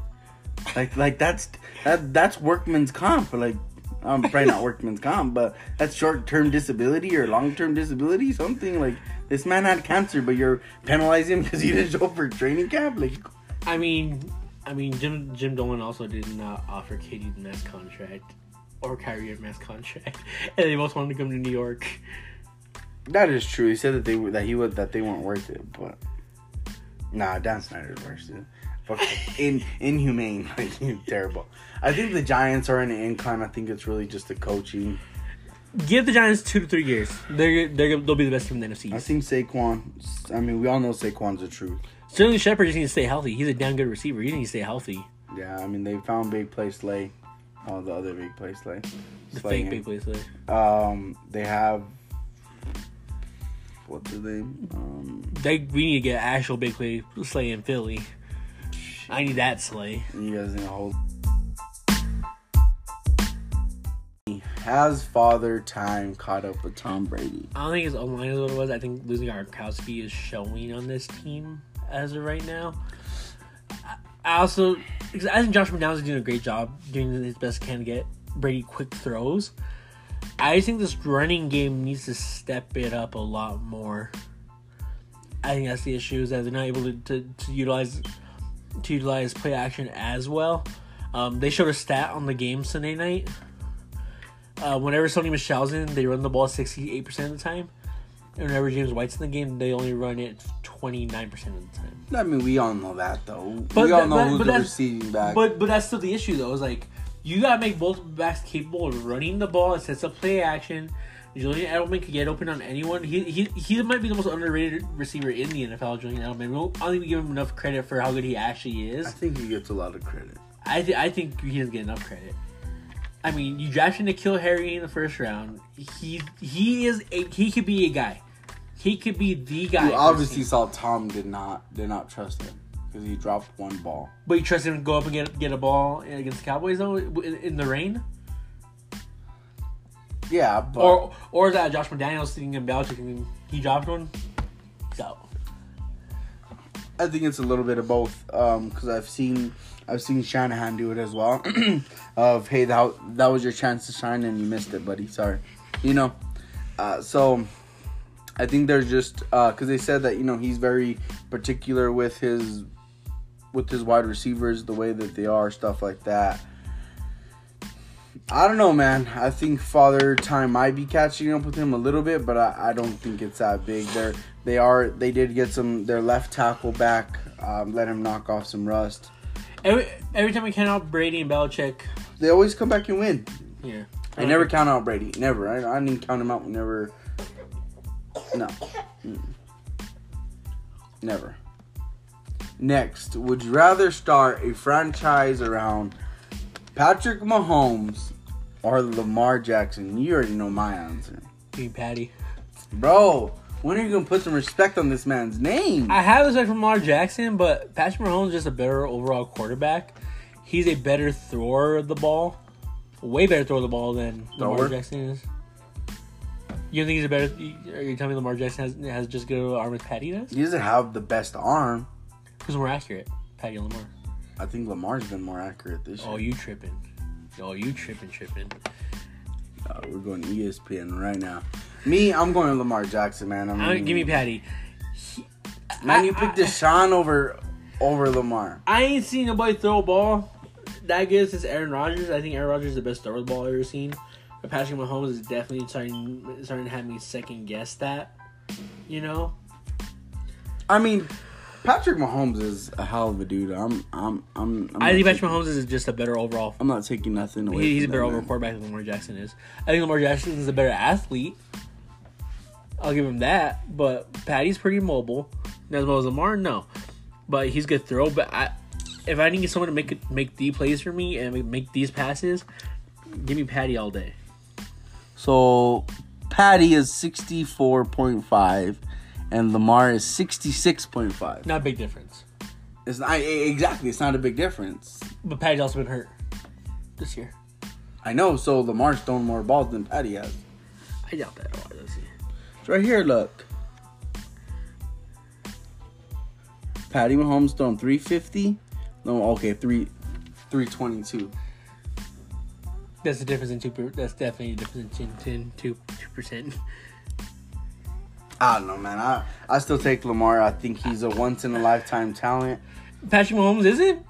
Like like that's that that's workman's comp. Like I'm probably not workman's comp, but that's short term disability or long term disability. Something like this man had cancer, but you're penalizing him because he didn't show up for training camp. Like I mean, I mean Jim Jim Dolan also did not uh, offer KD the mass contract or Kyrie a mass contract, and they both wanted to come to New York. that is true. He said that they were that he would that they weren't worth it, but nah, Dan Snyder's worse. Dude. Fuck, in inhumane, like terrible. I think the Giants are in an incline. I think it's really just the coaching. Give the Giants two to three years. They're they're they'll be the best team in the NFC. I think Saquon. I mean, we all know Saquon's the truth. Sterling Shepard just needs to stay healthy. He's a damn good receiver. He needs to stay healthy. Yeah, I mean they found big play Slay. Oh, the other big play Slay. The Slay fake big plays Slay. Um, they have. What's his name? Um, They we need to get actual big play Slay in Philly. I need that Slay. you guys need to hold. Has father time caught up with Tom Brady? I don't think his own line is what it was. I think losing Gronkowski is showing on this team as of right now. I- also, I think Josh McDaniels's doing a great job doing his best can to get Brady quick throws. I think this running game needs to step it up a lot more. I think that's the issue is that they're not able to, to, to utilize to utilize play action as well. Um, they showed a stat on the game Sunday night. Uh, whenever Sony Michel's in, they run the ball 68% of the time. And whenever James White's in the game, they only run it 29% of the time. I mean, we all know that though. But we all that- know who's the receiving back. But but that's still the issue though. Is like you gotta make both backs capable of running the ball and sets up play action. Julian Edelman could get open on anyone. He he he might be the most underrated receiver in the NFL. Julian Edelman. We don't, I don't think we give him enough credit for how good he actually is. I think he gets a lot of credit. I th- I think he doesn't get enough credit. I mean, you drafted to kill Harry in the first round. He he is a he could be a guy. He could be the guy. You obviously saw Tom did not did not trust him because he dropped one ball. But you trust him to go up and get get a ball against the Cowboys though in, in the rain. Yeah, but Or or is that Josh McDaniels sitting in Belichick and he dropped one? So I think it's a little bit of both um, because I've seen I've seen Shanahan do it as well. of hey, that that was your chance to shine and you missed it, buddy. Sorry, you know. Uh, so I think they're just because they said that you know he's very particular with his with his wide receivers, the way that they are, stuff like that. I don't know, man. I think Father Time might be catching up with him a little bit, but I, I don't think it's that big. They're they are they did get some their left tackle back, um, let him knock off some rust. Every every time we count out Brady and Belichick, They always come back and win. yeah. I never count out Brady. Never. I, I didn't count him out. Never. No. Mm. Never. Next, would you rather start a franchise around Patrick Mahomes or Lamar Jackson? You already know my answer. Give Patty. Bro, when are you going to put some respect on this man's name? I have respect for Lamar Jackson, but Patrick Mahomes is just a better overall quarterback. He's a better thrower of the ball, way better thrower of the ball than Lamar Thrower? Jackson is. You don't think he's a better? Are you telling me Lamar Jackson has has just good arm as Patty does? He doesn't have the best arm. Who's more accurate, Patty or Lamar? I think Lamar's been more accurate this year. Oh, you tripping? Oh, you tripping, tripping? Uh, we're going ESPN right now. Me, I'm going Lamar Jackson, man. I mean, I mean, give me Patty. Man, you I- picked I- Deshaun over over Lamar. I ain't seen nobody throw a ball that good since Aaron Rodgers. I think Aaron Rodgers is the best thrower of the ball I've ever seen. But Patrick Mahomes is definitely starting starting to have me second guess that. You know, I mean, Patrick Mahomes is a hell of a dude. I'm I'm I'm. I'm I think Patrick Mahomes is just a better overall. I'm not taking nothing away. He, he's a better overall man. quarterback than Lamar Jackson is. I think Lamar Jackson is a better athlete. I'll give him that. But Patty's pretty mobile. As well as Lamar, no. But he's good throw. But I, if I need someone to make it, make the plays for me and make- these passes, give me Patty all day. So, Patty is sixty four point five, and Lamar is sixty six point five. Not a big difference. It's not exactly. It's not a big difference. But Patty's also been hurt this year. I know. So Lamar's thrown more balls than Patty has. I doubt that. Let's see. It's right here. Look. Patty Mahomes thrown three fifty. No, okay, three three twenty two. That's the difference in two. Per, that's definitely the difference in ten two two percent. I don't know, man. I I still take Lamar. I think he's a once in a lifetime talent. Patrick Mahomes isn't.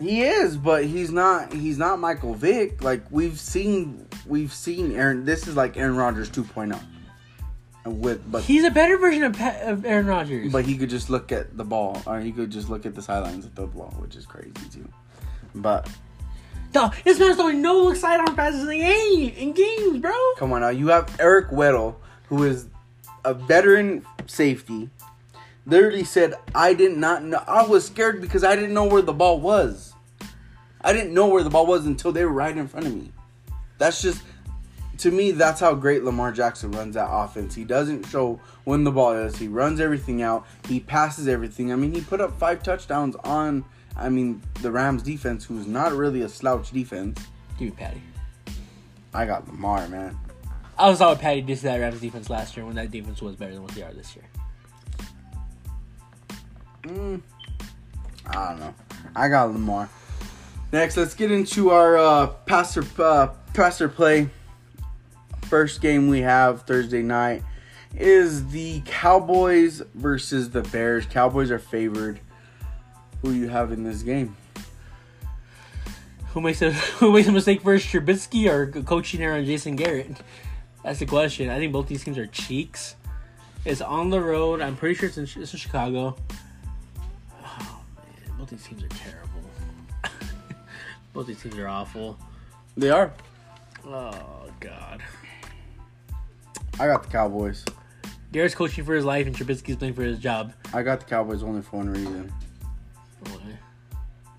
He is, but he's not. He's not Michael Vick. Like we've seen, we've seen Aaron. This is like Aaron Rodgers 2.0. With but He's a better version of, Pat, of Aaron Rodgers. but he could just look at the ball, or he could just look at the sidelines throw the ball, which is crazy too. But Dog, this man's throwing no look sidearm passes in game in games, bro. come on now, you have Eric Weddle, who is a veteran safety. Literally said, "I did not know. I was scared because I didn't know where the ball was. I didn't know where the ball was until they were right in front of me. That's just." To me, that's how great Lamar Jackson runs that offense. He doesn't show when the ball is. He runs everything out. He passes everything. I mean, he put up five touchdowns on, I mean, the Rams defense, who's not really a slouch defense. Give me Patty. I got Lamar, man. I was what Patty did to that Rams defense last year when that defense was better than what they are this year. Mm, I don't know. I got Lamar. Next, let's get into our uh, passer uh, passer play. First game we have Thursday night is the Cowboys versus the Bears. Cowboys are favored. Who you have in this game? Who makes a who makes a mistake first, Trubisky or coaching Aaron Jason Garrett? That's the question. I think both these teams are cheeks. It's on the road. I'm pretty sure it's in, it's in Chicago. Oh man, both these teams are terrible. both these teams are awful. They are. Oh god. I got the Cowboys. Garrett's coaching for his life and Trubisky's playing for his job. I got the Cowboys only for one reason. Okay.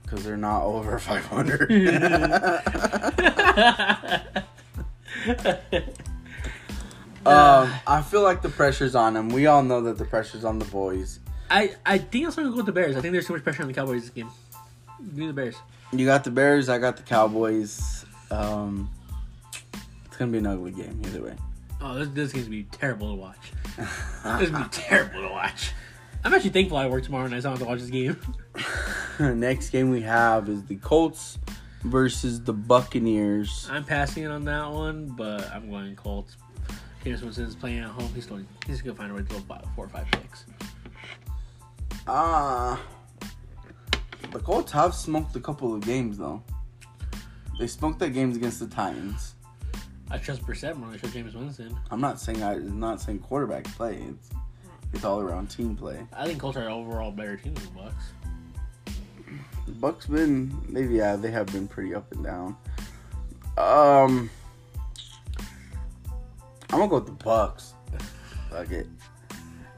Because they're not over 500. um, I feel like the pressure's on them. We all know that the pressure's on the boys. I I think I'm gonna go with the Bears. I think there's too much pressure on the Cowboys this game. Give the Bears. You got the Bears. I got the Cowboys. Um, it's gonna be an ugly game either way. Oh, this, this game's gonna be terrible to watch. This is gonna be terrible to watch. I'm actually thankful I work tomorrow night, so I don't have to watch this game. Next game we have is the Colts versus the Buccaneers. I'm passing it on that one, but I'm going Colts. Jameis Winston's playing at home. He's going. He's gonna find a way to go five, four or five picks. Ah, the Colts have smoked a couple of games though. They smoked their games against the Titans. I trust Brissett more than I trust Jameis Winston. I'm not saying I am not saying quarterback play. It's it's all around team play. I think Colts are overall better team than the Bucks. The Bucks been maybe yeah they have been pretty up and down. Um, I'm gonna go with the Bucks. Fuck it.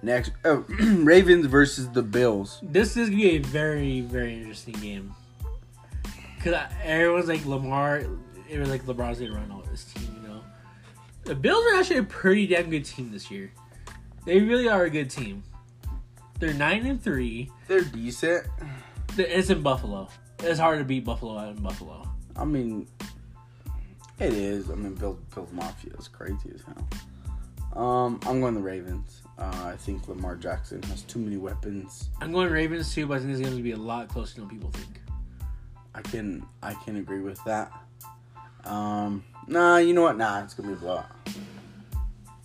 Next, uh, Ravens versus the Bills. This is gonna be a very, very interesting game. Cause I- everyone's like Lamar, it was like LeBron's gonna run all this team. The Bills are actually a pretty damn good team this year. They really are a good team. They're nine and three. They're decent. It's in Buffalo. It's hard to beat Buffalo out in Buffalo. I mean, it is. I mean, Bill Bill's Mafia is crazy as hell. Um, I'm going the Ravens. Uh, I think Lamar Jackson has too many weapons. I'm going Ravens too, but I think it's gonna be a lot closer than people think. I can I can agree with that. Um, nah, you know what? Nah, it's gonna be a blowout. It's gonna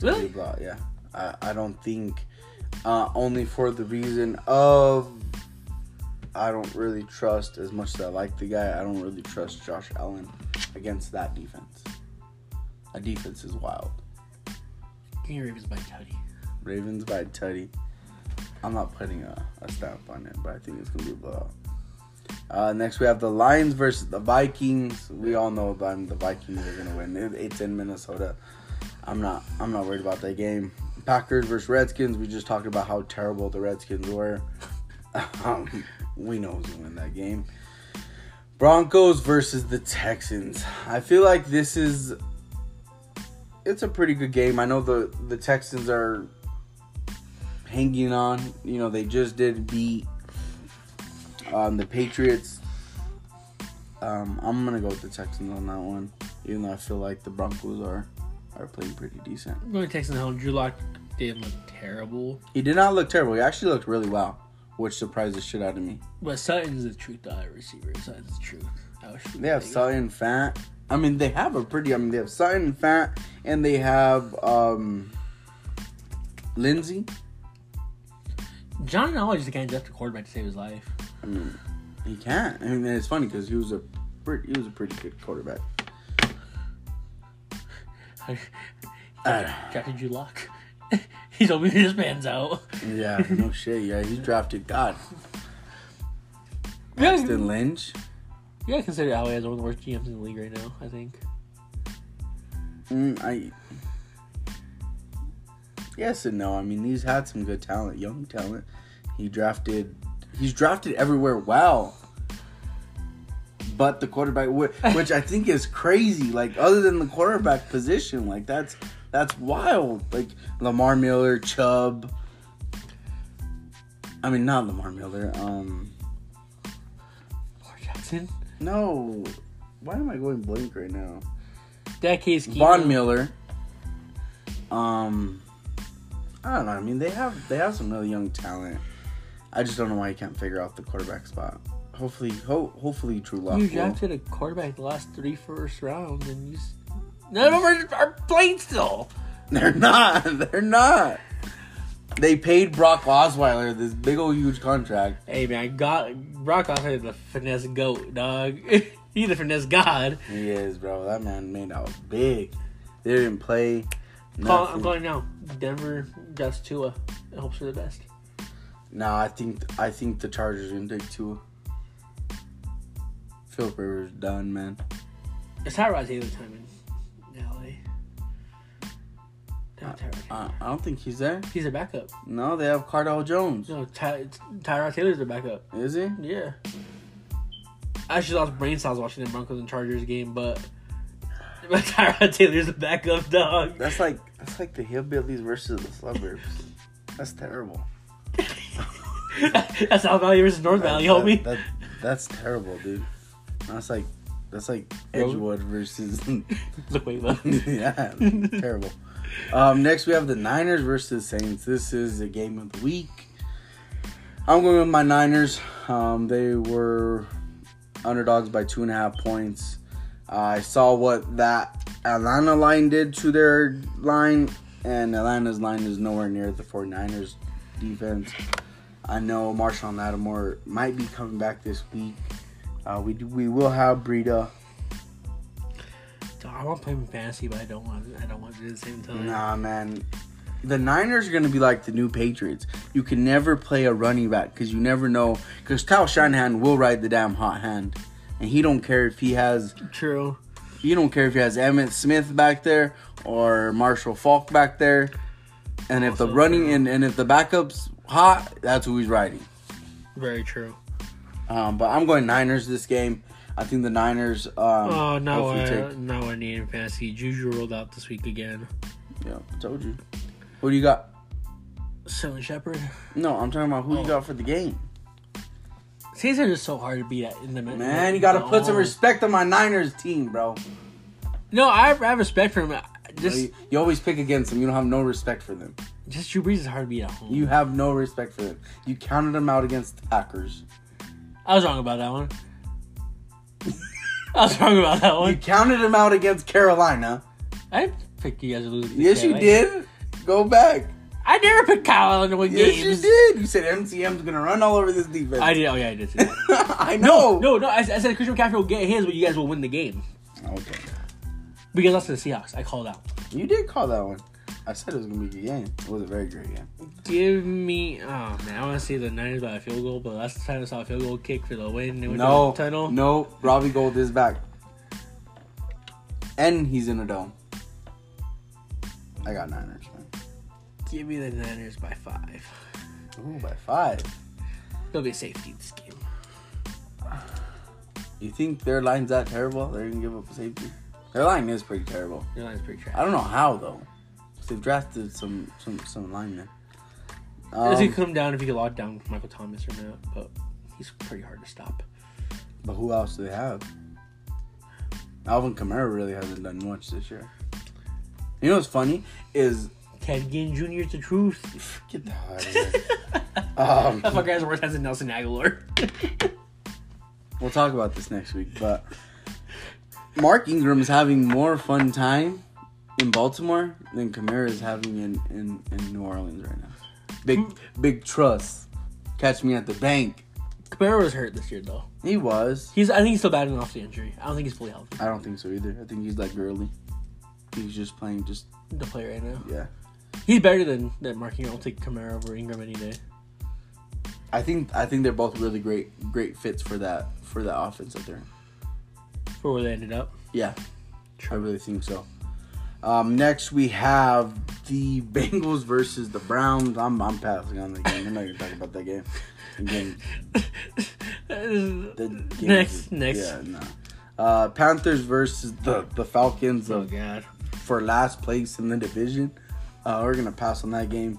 be a Really? blowout. Yeah, I I don't think. Uh, only for the reason of I don't really trust as much as I like the guy. I don't really trust Josh Allen against that defense. That defense is wild. Give Ravens by Tutty. Ravens by Tutty. I'm not putting a, a stamp on it, but I think it's gonna be a blowout. Uh, next, we have the Lions versus the Vikings. We all know the Vikings are gonna win. It- It's in Minnesota. I'm not. I'm not worried about that game. Packers versus Redskins. We just talked about how terrible the Redskins were. um, we know who's gonna win that game. Broncos versus the Texans. I feel like this is. It's a pretty good game. I know the the Texans are hanging on. You know, they just did beat um, the Patriots. Um, I'm gonna go with the Texans on that one, even though I feel like the Broncos are are playing pretty decent. I'm going to Texans home. Drew Lock didn't look terrible, He did not look terrible. He actually looked really well, which surprised the shit out of me. but Sutton's the truth. Uh, receiver. Sutton's the truth. I wish we They have Sutton, Fant. I mean, they have a pretty. I mean, they have Sutton, Fant, and they have um, Lindsay. John Knowledge is the guy who the quarterback to save his life. I mean, he can't. I mean, it's funny because he was a pretty, he was a pretty good quarterback. Uh, Drafted Drew Lock. He's hoping he just pans out. yeah, no shit. Yeah, he drafted God. Yeah, Paxton Lynch. you gotta consider Elway as one of the worst GMs in the league right now. I think. Mm, I. Yes and no. I mean, he's had some good talent, young talent. He drafted. He's drafted everywhere well. But the quarterback, which I think is crazy. Like other than the quarterback position, like that's that's wild. Like Lamar Miller, Chubb. I mean, not Lamar Miller. Um, Lamar Jackson. no. Why am I going blank right now? That case. Von Miller. Um, I don't know. I mean, they have they have some really young talent. I just don't know why you can't figure out the quarterback spot. Hopefully, ho- hopefully, Drew Lock. You drafted a quarterback the last three first rounds, and you. s- None of them are, are playing still. They're not. They're not. They paid Brock Osweiler this big old huge contract. Hey man, God, Brock Osweiler is the finesse goat, dog. He's the finesse god. He is, bro. That man made out big. They didn't play. Nothing. I'm calling now. Denver drafts Tua. and hopes for the best. No, I think I think the Chargers are gonna take two. Philip Rivers done, man. It's Tyrod Taylor time in LA. Not Tyrod Taylor. Uh, I don't think he's there. He's a backup. No, they have Cardale Jones. No, Ty, Tyrod Taylor's the backup. Is he? Yeah. I actually lost brain cells watching the Broncos and Chargers game, but but Tyrod Taylor's the backup dog. That's like that's like the hillbillies versus the suburbs. That's terrible. That's South Valley versus North Valley, That- homie. that- that's terrible, dude. That's like that's like Edgewood versus Look, yeah, terrible. Um, next we have the Niners versus Saints. This is the game of the week. I'm going with my Niners. Um, they were underdogs by two and a half points. Uh, I saw what that Atlanta line did to their line. and Atlanta's line is nowhere near the 49ers defense. I know Marshon Lattimore might be coming back this week. Uh, we do, we will have Breida. I want to play him fantasy, but I don't want. I don't want to do it at the same time. Nah, man. The Niners are going to be like the new Patriots. You can never play a running back because you never know. Because Kyle Shanahan will ride the damn hot hand. And he don't care if he has True. You don't care if he has Emmitt Smith back there or Marshall Faulk back there. And if the running true. and, and if the backup's hot, that's who he's riding. Very true. Um, but I'm going Niners this game. I think the Niners. Um, Oh no! I, take- no, I need in fantasy. Juju rolled out this week again. Yeah, I told you. Who do you got? Sterling Shepard. No, I'm talking about who Oh. you got for the game. Saints are just so hard to beat at in the middle. Man, you got to put some respect on my Niners team, bro. No, I have, I have respect for him. Just, You, you always pick against them. You don't have no respect for them. Just Drew Brees is hard to beat at home. You have no respect for them. You counted them out against the Packers. I was wrong about that one. I was wrong about that one. You counted them out against Carolina. I picked you guys to lose. Yes, you did. Go back. I never picked Kyle Allen to win Yes, games. you did. You said MCM's gonna run all over this defense. I did. Oh yeah, I did. I know. no, no. I, I said Christian McCaffrey will get his, but you guys will win the game. Okay. Lost to the Seahawks. I called out. You did call that one. I said it was gonna be a good game. It was a very great game. Give me. Oh man, I want to see the Niners by a field goal, but last time I saw a field goal kick for the win. They went No, the tunnel. no. Robbie Gould is back, and he's in a dome. I got Niners, man. Give me the Niners by five. Ooh, by five. There'll be a safety this game. You think their line's that terrible? They're gonna give up a safety. Their line is pretty terrible. Your line's pretty trash. I don't know how though. They've drafted some some some linemen. Does he Um, come down if he could lock down Michael Thomas or not? But he's pretty hard to stop. but who else do they have? Alvin Kamara really hasn't done much this year. You know what's funny is Ted Ginn Jr. is the truth. get the hell out of here. um, That fucker has worse than Nelson Agholor. we'll talk about this next week, but Mark Ingram is having more fun time in Baltimore than Kamara is having in, in, in New Orleans right now. Big big trust. Catch me at the bank. Kamara was hurt this year though. He was. He's I think he's still battling off the injury. I don't think he's fully healthy. I don't think so either. I think he's like girly. He's just playing just The play right now. yeah. He's better than than Mark Ingram. I'll take Kamara over Ingram any day. I think I think they're both really great great fits for that for that offense up there. For where they ended up. Yeah, I really think so. Um, next we have the Bengals versus the Browns. I'm I'm passing on the game. I'm not gonna talk about that game. Again, game next, is- next. Yeah, no. Uh, Panthers versus the the Falcons Oh of, god. for last place in the division. Uh, we're gonna pass on that game.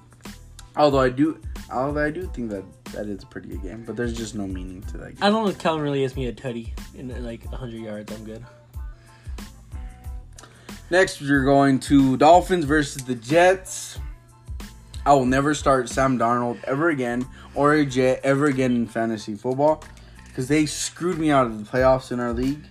Although I do, although I do think that that is a pretty good game, but there's just no meaning to that game. I don't know if Kellen really gets me a tutty in like 100 yards. I'm good. Next, we're going to Dolphins versus the Jets. I will never start Sam Darnold ever again or a Jet ever again in fantasy football because they screwed me out of the playoffs in our league.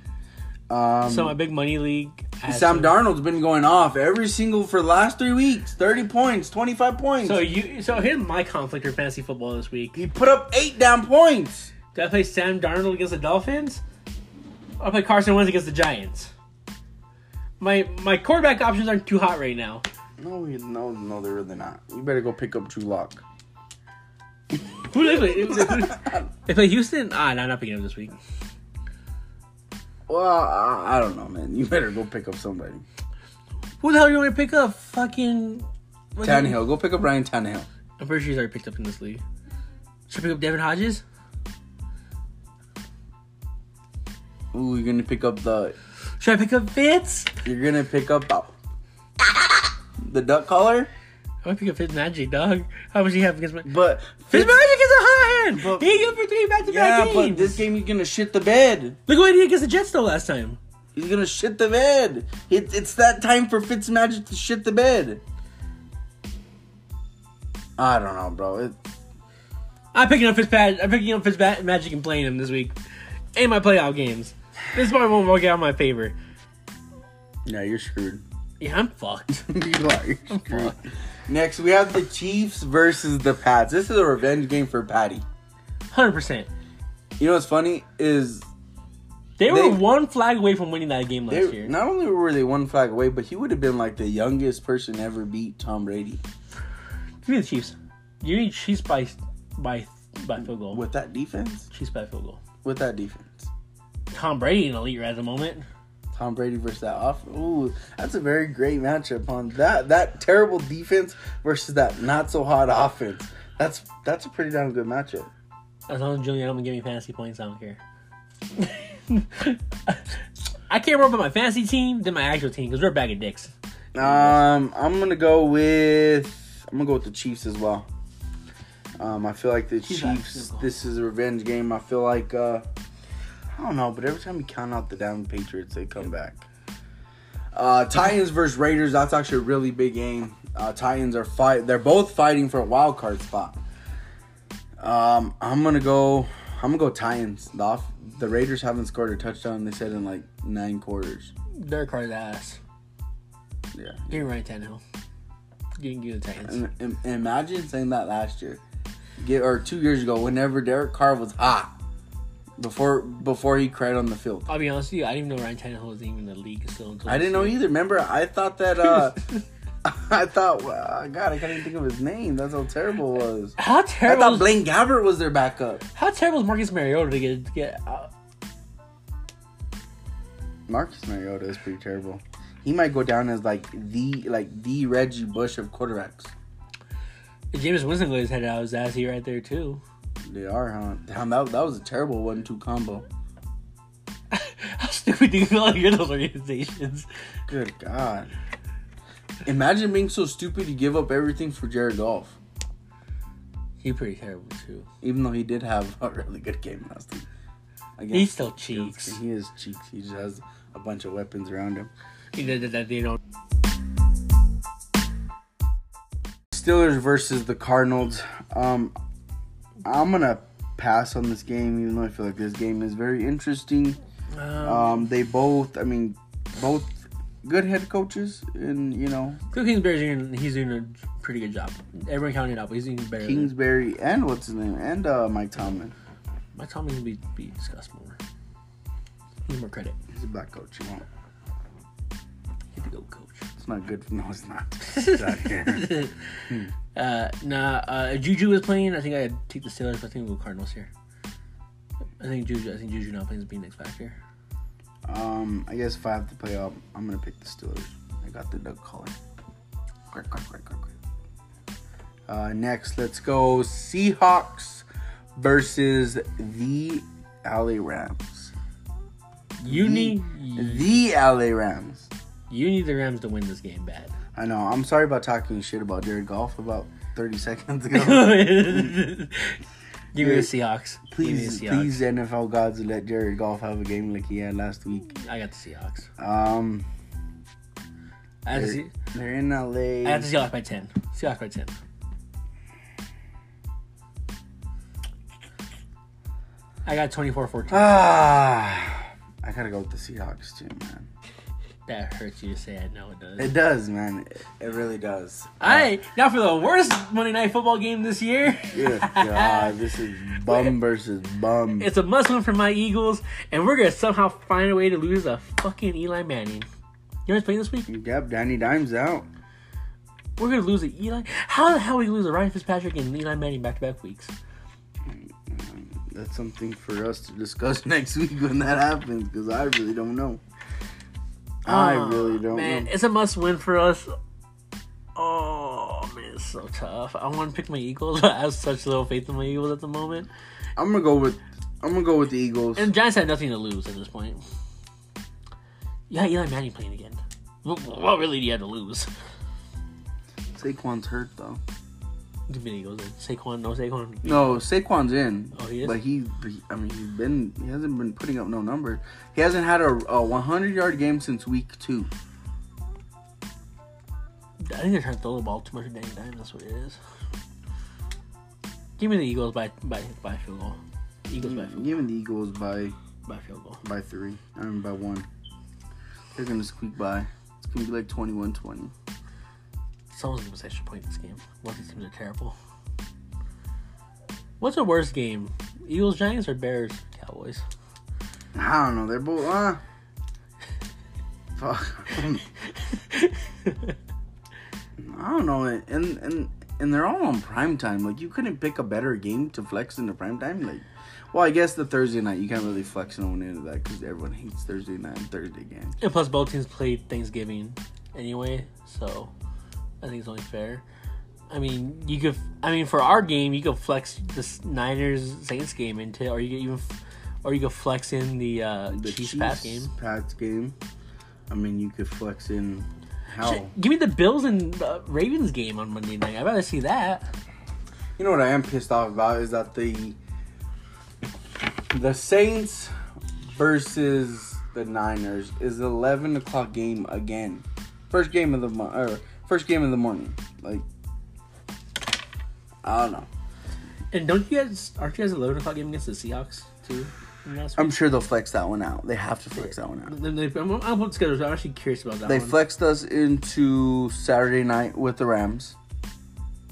Um, so my big money league. Sam some- Darnold's been going off every single for the last three weeks 30 points, 25 points. So you. So here's my conflict for fantasy football this week. he put up eight damn points. Do I play Sam Darnold against the Dolphins? Or I play Carson Wentz against the Giants? My my quarterback options aren't too hot right now. No, no, no, they're really not. You better go pick up Drew Lock. Who do they play? they play Houston? Ah, no, not picking up this week. Well, I, I don't know, man. You better go pick up somebody. Who the hell you want to pick up? Fucking what's his name? Tannehill, go pick up Ryan Tannehill. I'm pretty sure he's already picked up in this league. Should I pick up Devlin Hodges? Ooh, you're gonna pick up the Should I pick up Fitz? You're gonna pick up the, duck collar, I want to pick up Fitz Magic, dog. How much do you have against my but Fitz Magic is a hot hand. But- he good for three back-to-back yeah, back but this game he's gonna shit the bed. Look what he did against the Jets though last time. He's gonna shit the bed. It, it's that time for Fitz Magic to shit the bed. I don't know, bro. It, I'm picking up Fitzpatrick. I'm picking up Fitz Magic and playing him this week in my playoff games. This probably won't work out in my favor. yeah, you're screwed. Yeah, I'm fucked. you are. You're screwed. Next, we have the Chiefs versus the Pats. This is a revenge game for Patty. Hundred percent. You know what's funny is They were They- one flag away from winning that game last they year. not only were they one flag away, but he would have been like the youngest person ever beat Tom Brady Give me the Chiefs. You need Chiefs by by by field goal. with that defense. Chiefs by field goal. With that defense, Tom Brady an elite right at the moment. Tom Brady versus that off. Ooh, that's a very great matchup on that that terrible defense versus that not so hot offense. That's that's a pretty damn good matchup. As long as Julian Edelman give me fantasy points, I don't care. I care more about my fantasy team than my actual team because we're a bag of dicks. Um, I'm gonna go with I'm gonna go with the Chiefs as well. Um, I feel like the Chiefs Chiefs. This is a revenge game. I feel like uh, I don't know, but every time you count out the down Patriots, they come back. Uh, Titans versus Raiders. That's actually a really big game. Uh, Titans are fight. They're both fighting for a wild card spot. Um, I'm gonna go. I'm gonna go Titans. The, off, the Raiders haven't scored a touchdown. They said in like nine quarters. Derek Carr's ass. Yeah. Me Ryan Tannehill. Give me the Titans. And, and imagine saying that last year, Get, or two years ago, whenever Derek Carr was hot, before before he cried on the field. I'll be honest with you, I didn't even know Ryan Tannehill was even in the league still until I didn't know either. Remember, I thought that. uh I thought, God, I can't even think of his name. That's how terrible it was. How terrible! I thought Blaine Gabbert was their backup. how terrible is Marcus Mariota to get to get? Uh, Marcus Mariota is pretty terrible. He might go down as like the like the Reggie Bush of quarterbacks. Jameis Winston goes head out his ass, he right there too. They are, huh? Damn, that, that was a terrible one-two combo. How stupid do you feel like you're those organizations? Good God. Imagine being so stupid you give up everything for Jared Goff. He's pretty terrible too. Even though he did have a really good game last week. Against He still cheeks. He is cheeks. He just has a bunch of weapons around him. He did that. that They don't. Steelers versus the Cardinals. Um, I'm gonna pass on this game, even though I feel like this game is very interesting. Um, Um, they both, I mean, both good head coaches, and you know, Kingsbury's doing. He's doing a pretty good job. Everyone counting but he's doing better. than Kingsbury and what's his name, and uh, Mike Tomlin. My Tomlin can be be discussed more. Need more credit. He's a black coach. You won't. He's the goat coach. It's not good. No, it's not. It's not good. uh, nah. Uh, Juju is playing. I think I'd take the Steelers. But I think we'll go Cardinals here. I think Juju. I think Juju now playing is being X factor. Um, I guess if I have to play up, I'm gonna pick the Steelers. I got the Doug collar. Quack, quack, quack, quack, quack. Uh, next, let's go Seahawks versus the LA Rams. You The- need The LA Rams. You need the Rams to win this game bad. I know. I'm sorry about talking shit about Jared Goff about 30 seconds ago. Give me the Seahawks. Me the please, Seahawks. please, NFL gods, let Jared Goff have a game like he had last week. I got the Seahawks. Um, I they're, see. they're in LA. I have to Seahawks by ten. Seahawks by ten. I got 24-14. Ah, I gotta go with the Seahawks too, man. That hurts you to say. it. No, it does. It does, man. It, really does. All right, uh, now for the worst Monday Night Football game this year. Good God, this is bum versus bum. It's a must win for my Eagles, and we're gonna somehow find a way to lose a fucking Eli Manning. You know who's playing this week? Yep, Danny Dimes out. We're gonna lose a Eli. How the hell we lose a Ryan Fitzpatrick and Eli Manning back to back weeks? That's something for us to discuss next week when that happens, because I really don't know. I Oh, really don't Man, know. it's a must win for us. Oh man, it's so tough. I want to pick my Eagles, I have such little faith in my Eagles at the moment. I'm gonna go with I'm gonna go with the Eagles. And Giants have nothing to lose at this point. Yeah, Eli Manning playing again. What, what really do you have to lose? Saquon's hurt though. Give me the Eagles. then. Saquon, no Saquon. No, Saquon's in. Oh, he is? But he, I mean, he's been he hasn't been putting up no numbers. He hasn't had a, a 100 yard game since week two. I think they're trying to throw the ball too much at Danny Dimes. That's what it is. Give me the Eagles by by by field goal. Eagles by field, Giving the Eagles by by field goal. by three. I mean by one. They're gonna squeak by. It's gonna be like 21-20. Someone's gonna miss extra point in this game. Both these teams are terrible. What's the worst game? Eagles, Giants, or Bears, Cowboys? I don't know. They're both. Uh, fuck. I don't know. And and and they're all on prime time. Like you couldn't pick a better game to flex in the prime time. Like, well, I guess the Thursday night you can't really flex no one into that because everyone hates Thursday night and Thursday games. And plus, both teams played Thanksgiving anyway, so I think it's only fair. I mean, you could. I mean, for our game, you could flex this Niners Saints game into, or you could even, or you could flex in the, uh, The Chiefs Pats game. Pats game. I mean, you could flex in how. Shit, Give me the Bills and the Ravens game on Monday night. I'd rather see that. You know what I am pissed off about is that the the Saints versus the Niners is the eleven o'clock game again. First game of the month or first game of the morning. Like I don't know. And don't you guys aren't you guys eleven o'clock game against the Seahawks too? I'm sure they'll flex that one out. They have to flex that one out. They- I'm, I'm actually curious about that They one. flexed us into Saturday night with the Rams.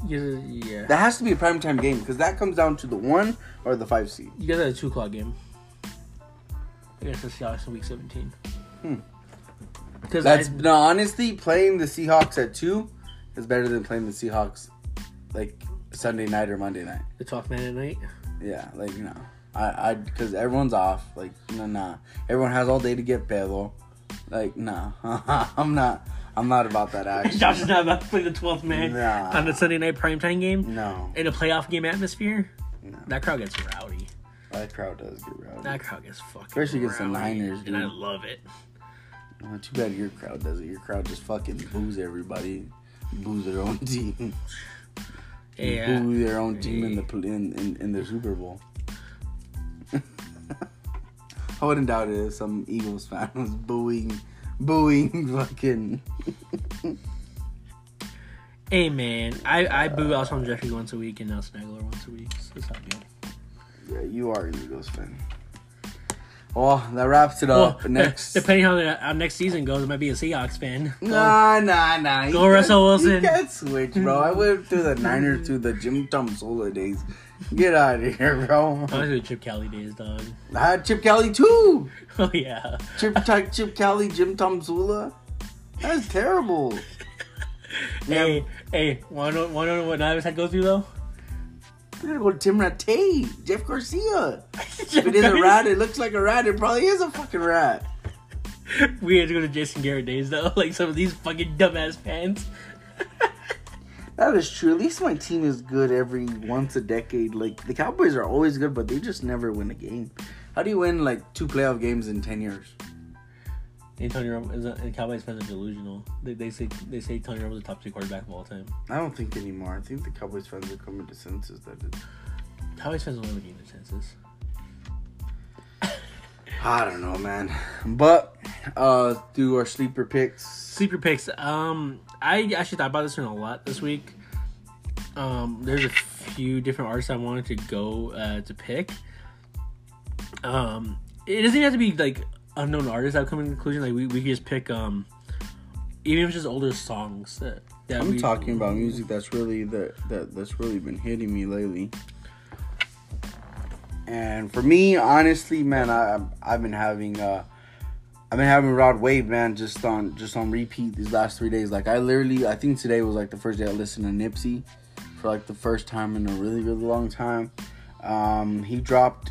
yeah, yeah. That has to be a primetime game because that comes down to the one or the five seed. You guys had a two o'clock game against the Seahawks in Week 17. Hmm. Because That's I, no honestly playing the Seahawks at two is better than playing the Seahawks like Sunday night or Monday night. the 12th man at night. Yeah, like no, I I because everyone's off. Like no, nah, everyone has all day to get pedo. Like nah, I'm not. I'm not about that action. Josh is not about to play the 12th man Nah. on the Sunday night primetime game No, in a playoff game atmosphere. no, That crowd gets rowdy. that crowd does get rowdy. That crowd gets fucking Especially against the Niners, and I dude. love it. Uh, too bad your crowd does it. Your crowd just fucking boos everybody, boos their own team, Yeah. boo their own team in the in, in, in the Super Bowl. I wouldn't doubt it if some Eagles fan was booing, booing fucking. Hey man, I I boo Alshon Jeffery once a week and Nelson Agholor once a week. So it's not good. Yeah, you are an Eagles fan. Well, that wraps it Well, up. Next, depending how the how next season goes, it might be a Seahawks fan. Nah, nah, nah. Go Russell Wilson. You can't switch, bro. I went through the Niners to the Jim Tomsula days. Get out of here, bro. I was with Chip Kelly days, dog. I had Chip Kelly too. Oh yeah. Chip Chip, Kelly, Jim Tomsula. That's terrible. Hey, hey, wanna wanna know what Nivas had to go through though? We gotta go to Tim Rattay, Jeff Garcia. If it is a rat, it looks like a rat. It probably is a fucking rat. We had to go to Jason Garrett days though, like some of these fucking dumbass fans. That is true. At least my team is good every once a decade. Like the Cowboys are always good, but they just never win a game. How do you win like two playoff games in ten years? And Tony Romo is a, and Cowboys fans are delusional. They, they say they say Tony Romo's the top two quarterback of all time. I don't think anymore. I think the Cowboys fans are coming to senses that it, Cowboys fans ever gain the census. I don't know, man. But uh do our sleeper picks. Sleeper picks. Um, I actually thought about this one a lot this week. Um, there's a few different artists I wanted to go uh, to pick. Um, it doesn't have to be like unknown artists. I've come to the conclusion like we, we could just pick um, even if it's just older songs that, that I'm we, talking about music that's really that, that that's really been hitting me lately. And for me, honestly, man, I I've been having uh I've been having Rod Wave, man, just on just on repeat these last three days. Like I literally, I think today was like the first day I listened to Nipsey for like the first time in a really really long time. Um, he dropped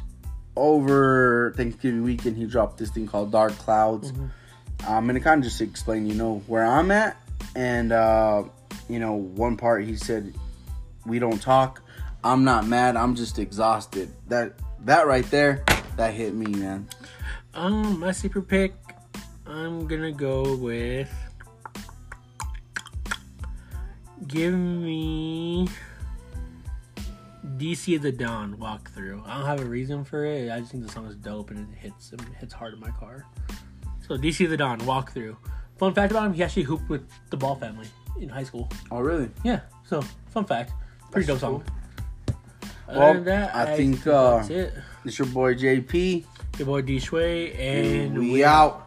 over Thanksgiving weekend. He dropped this thing called Dark Clouds. Um, and it kind of just explained, you know, where I'm at. And, uh, you know, one part he said, we don't talk. I'm not mad. I'm just exhausted. That, that right there, that hit me, man. Um, my super pick. I'm gonna go with. Give me. DC the Don walkthrough. I don't have a reason for it. I just think the song is dope and it hits it hits hard in my car. So DC the Don walkthrough. Fun fact about him: he actually hooped with the Ball family in high school. Oh, really? Yeah. So fun fact. Pretty That's dope song. Other Well, than that, I think, uh, that's it. It's your boy JP. Your boy D Sway and we out.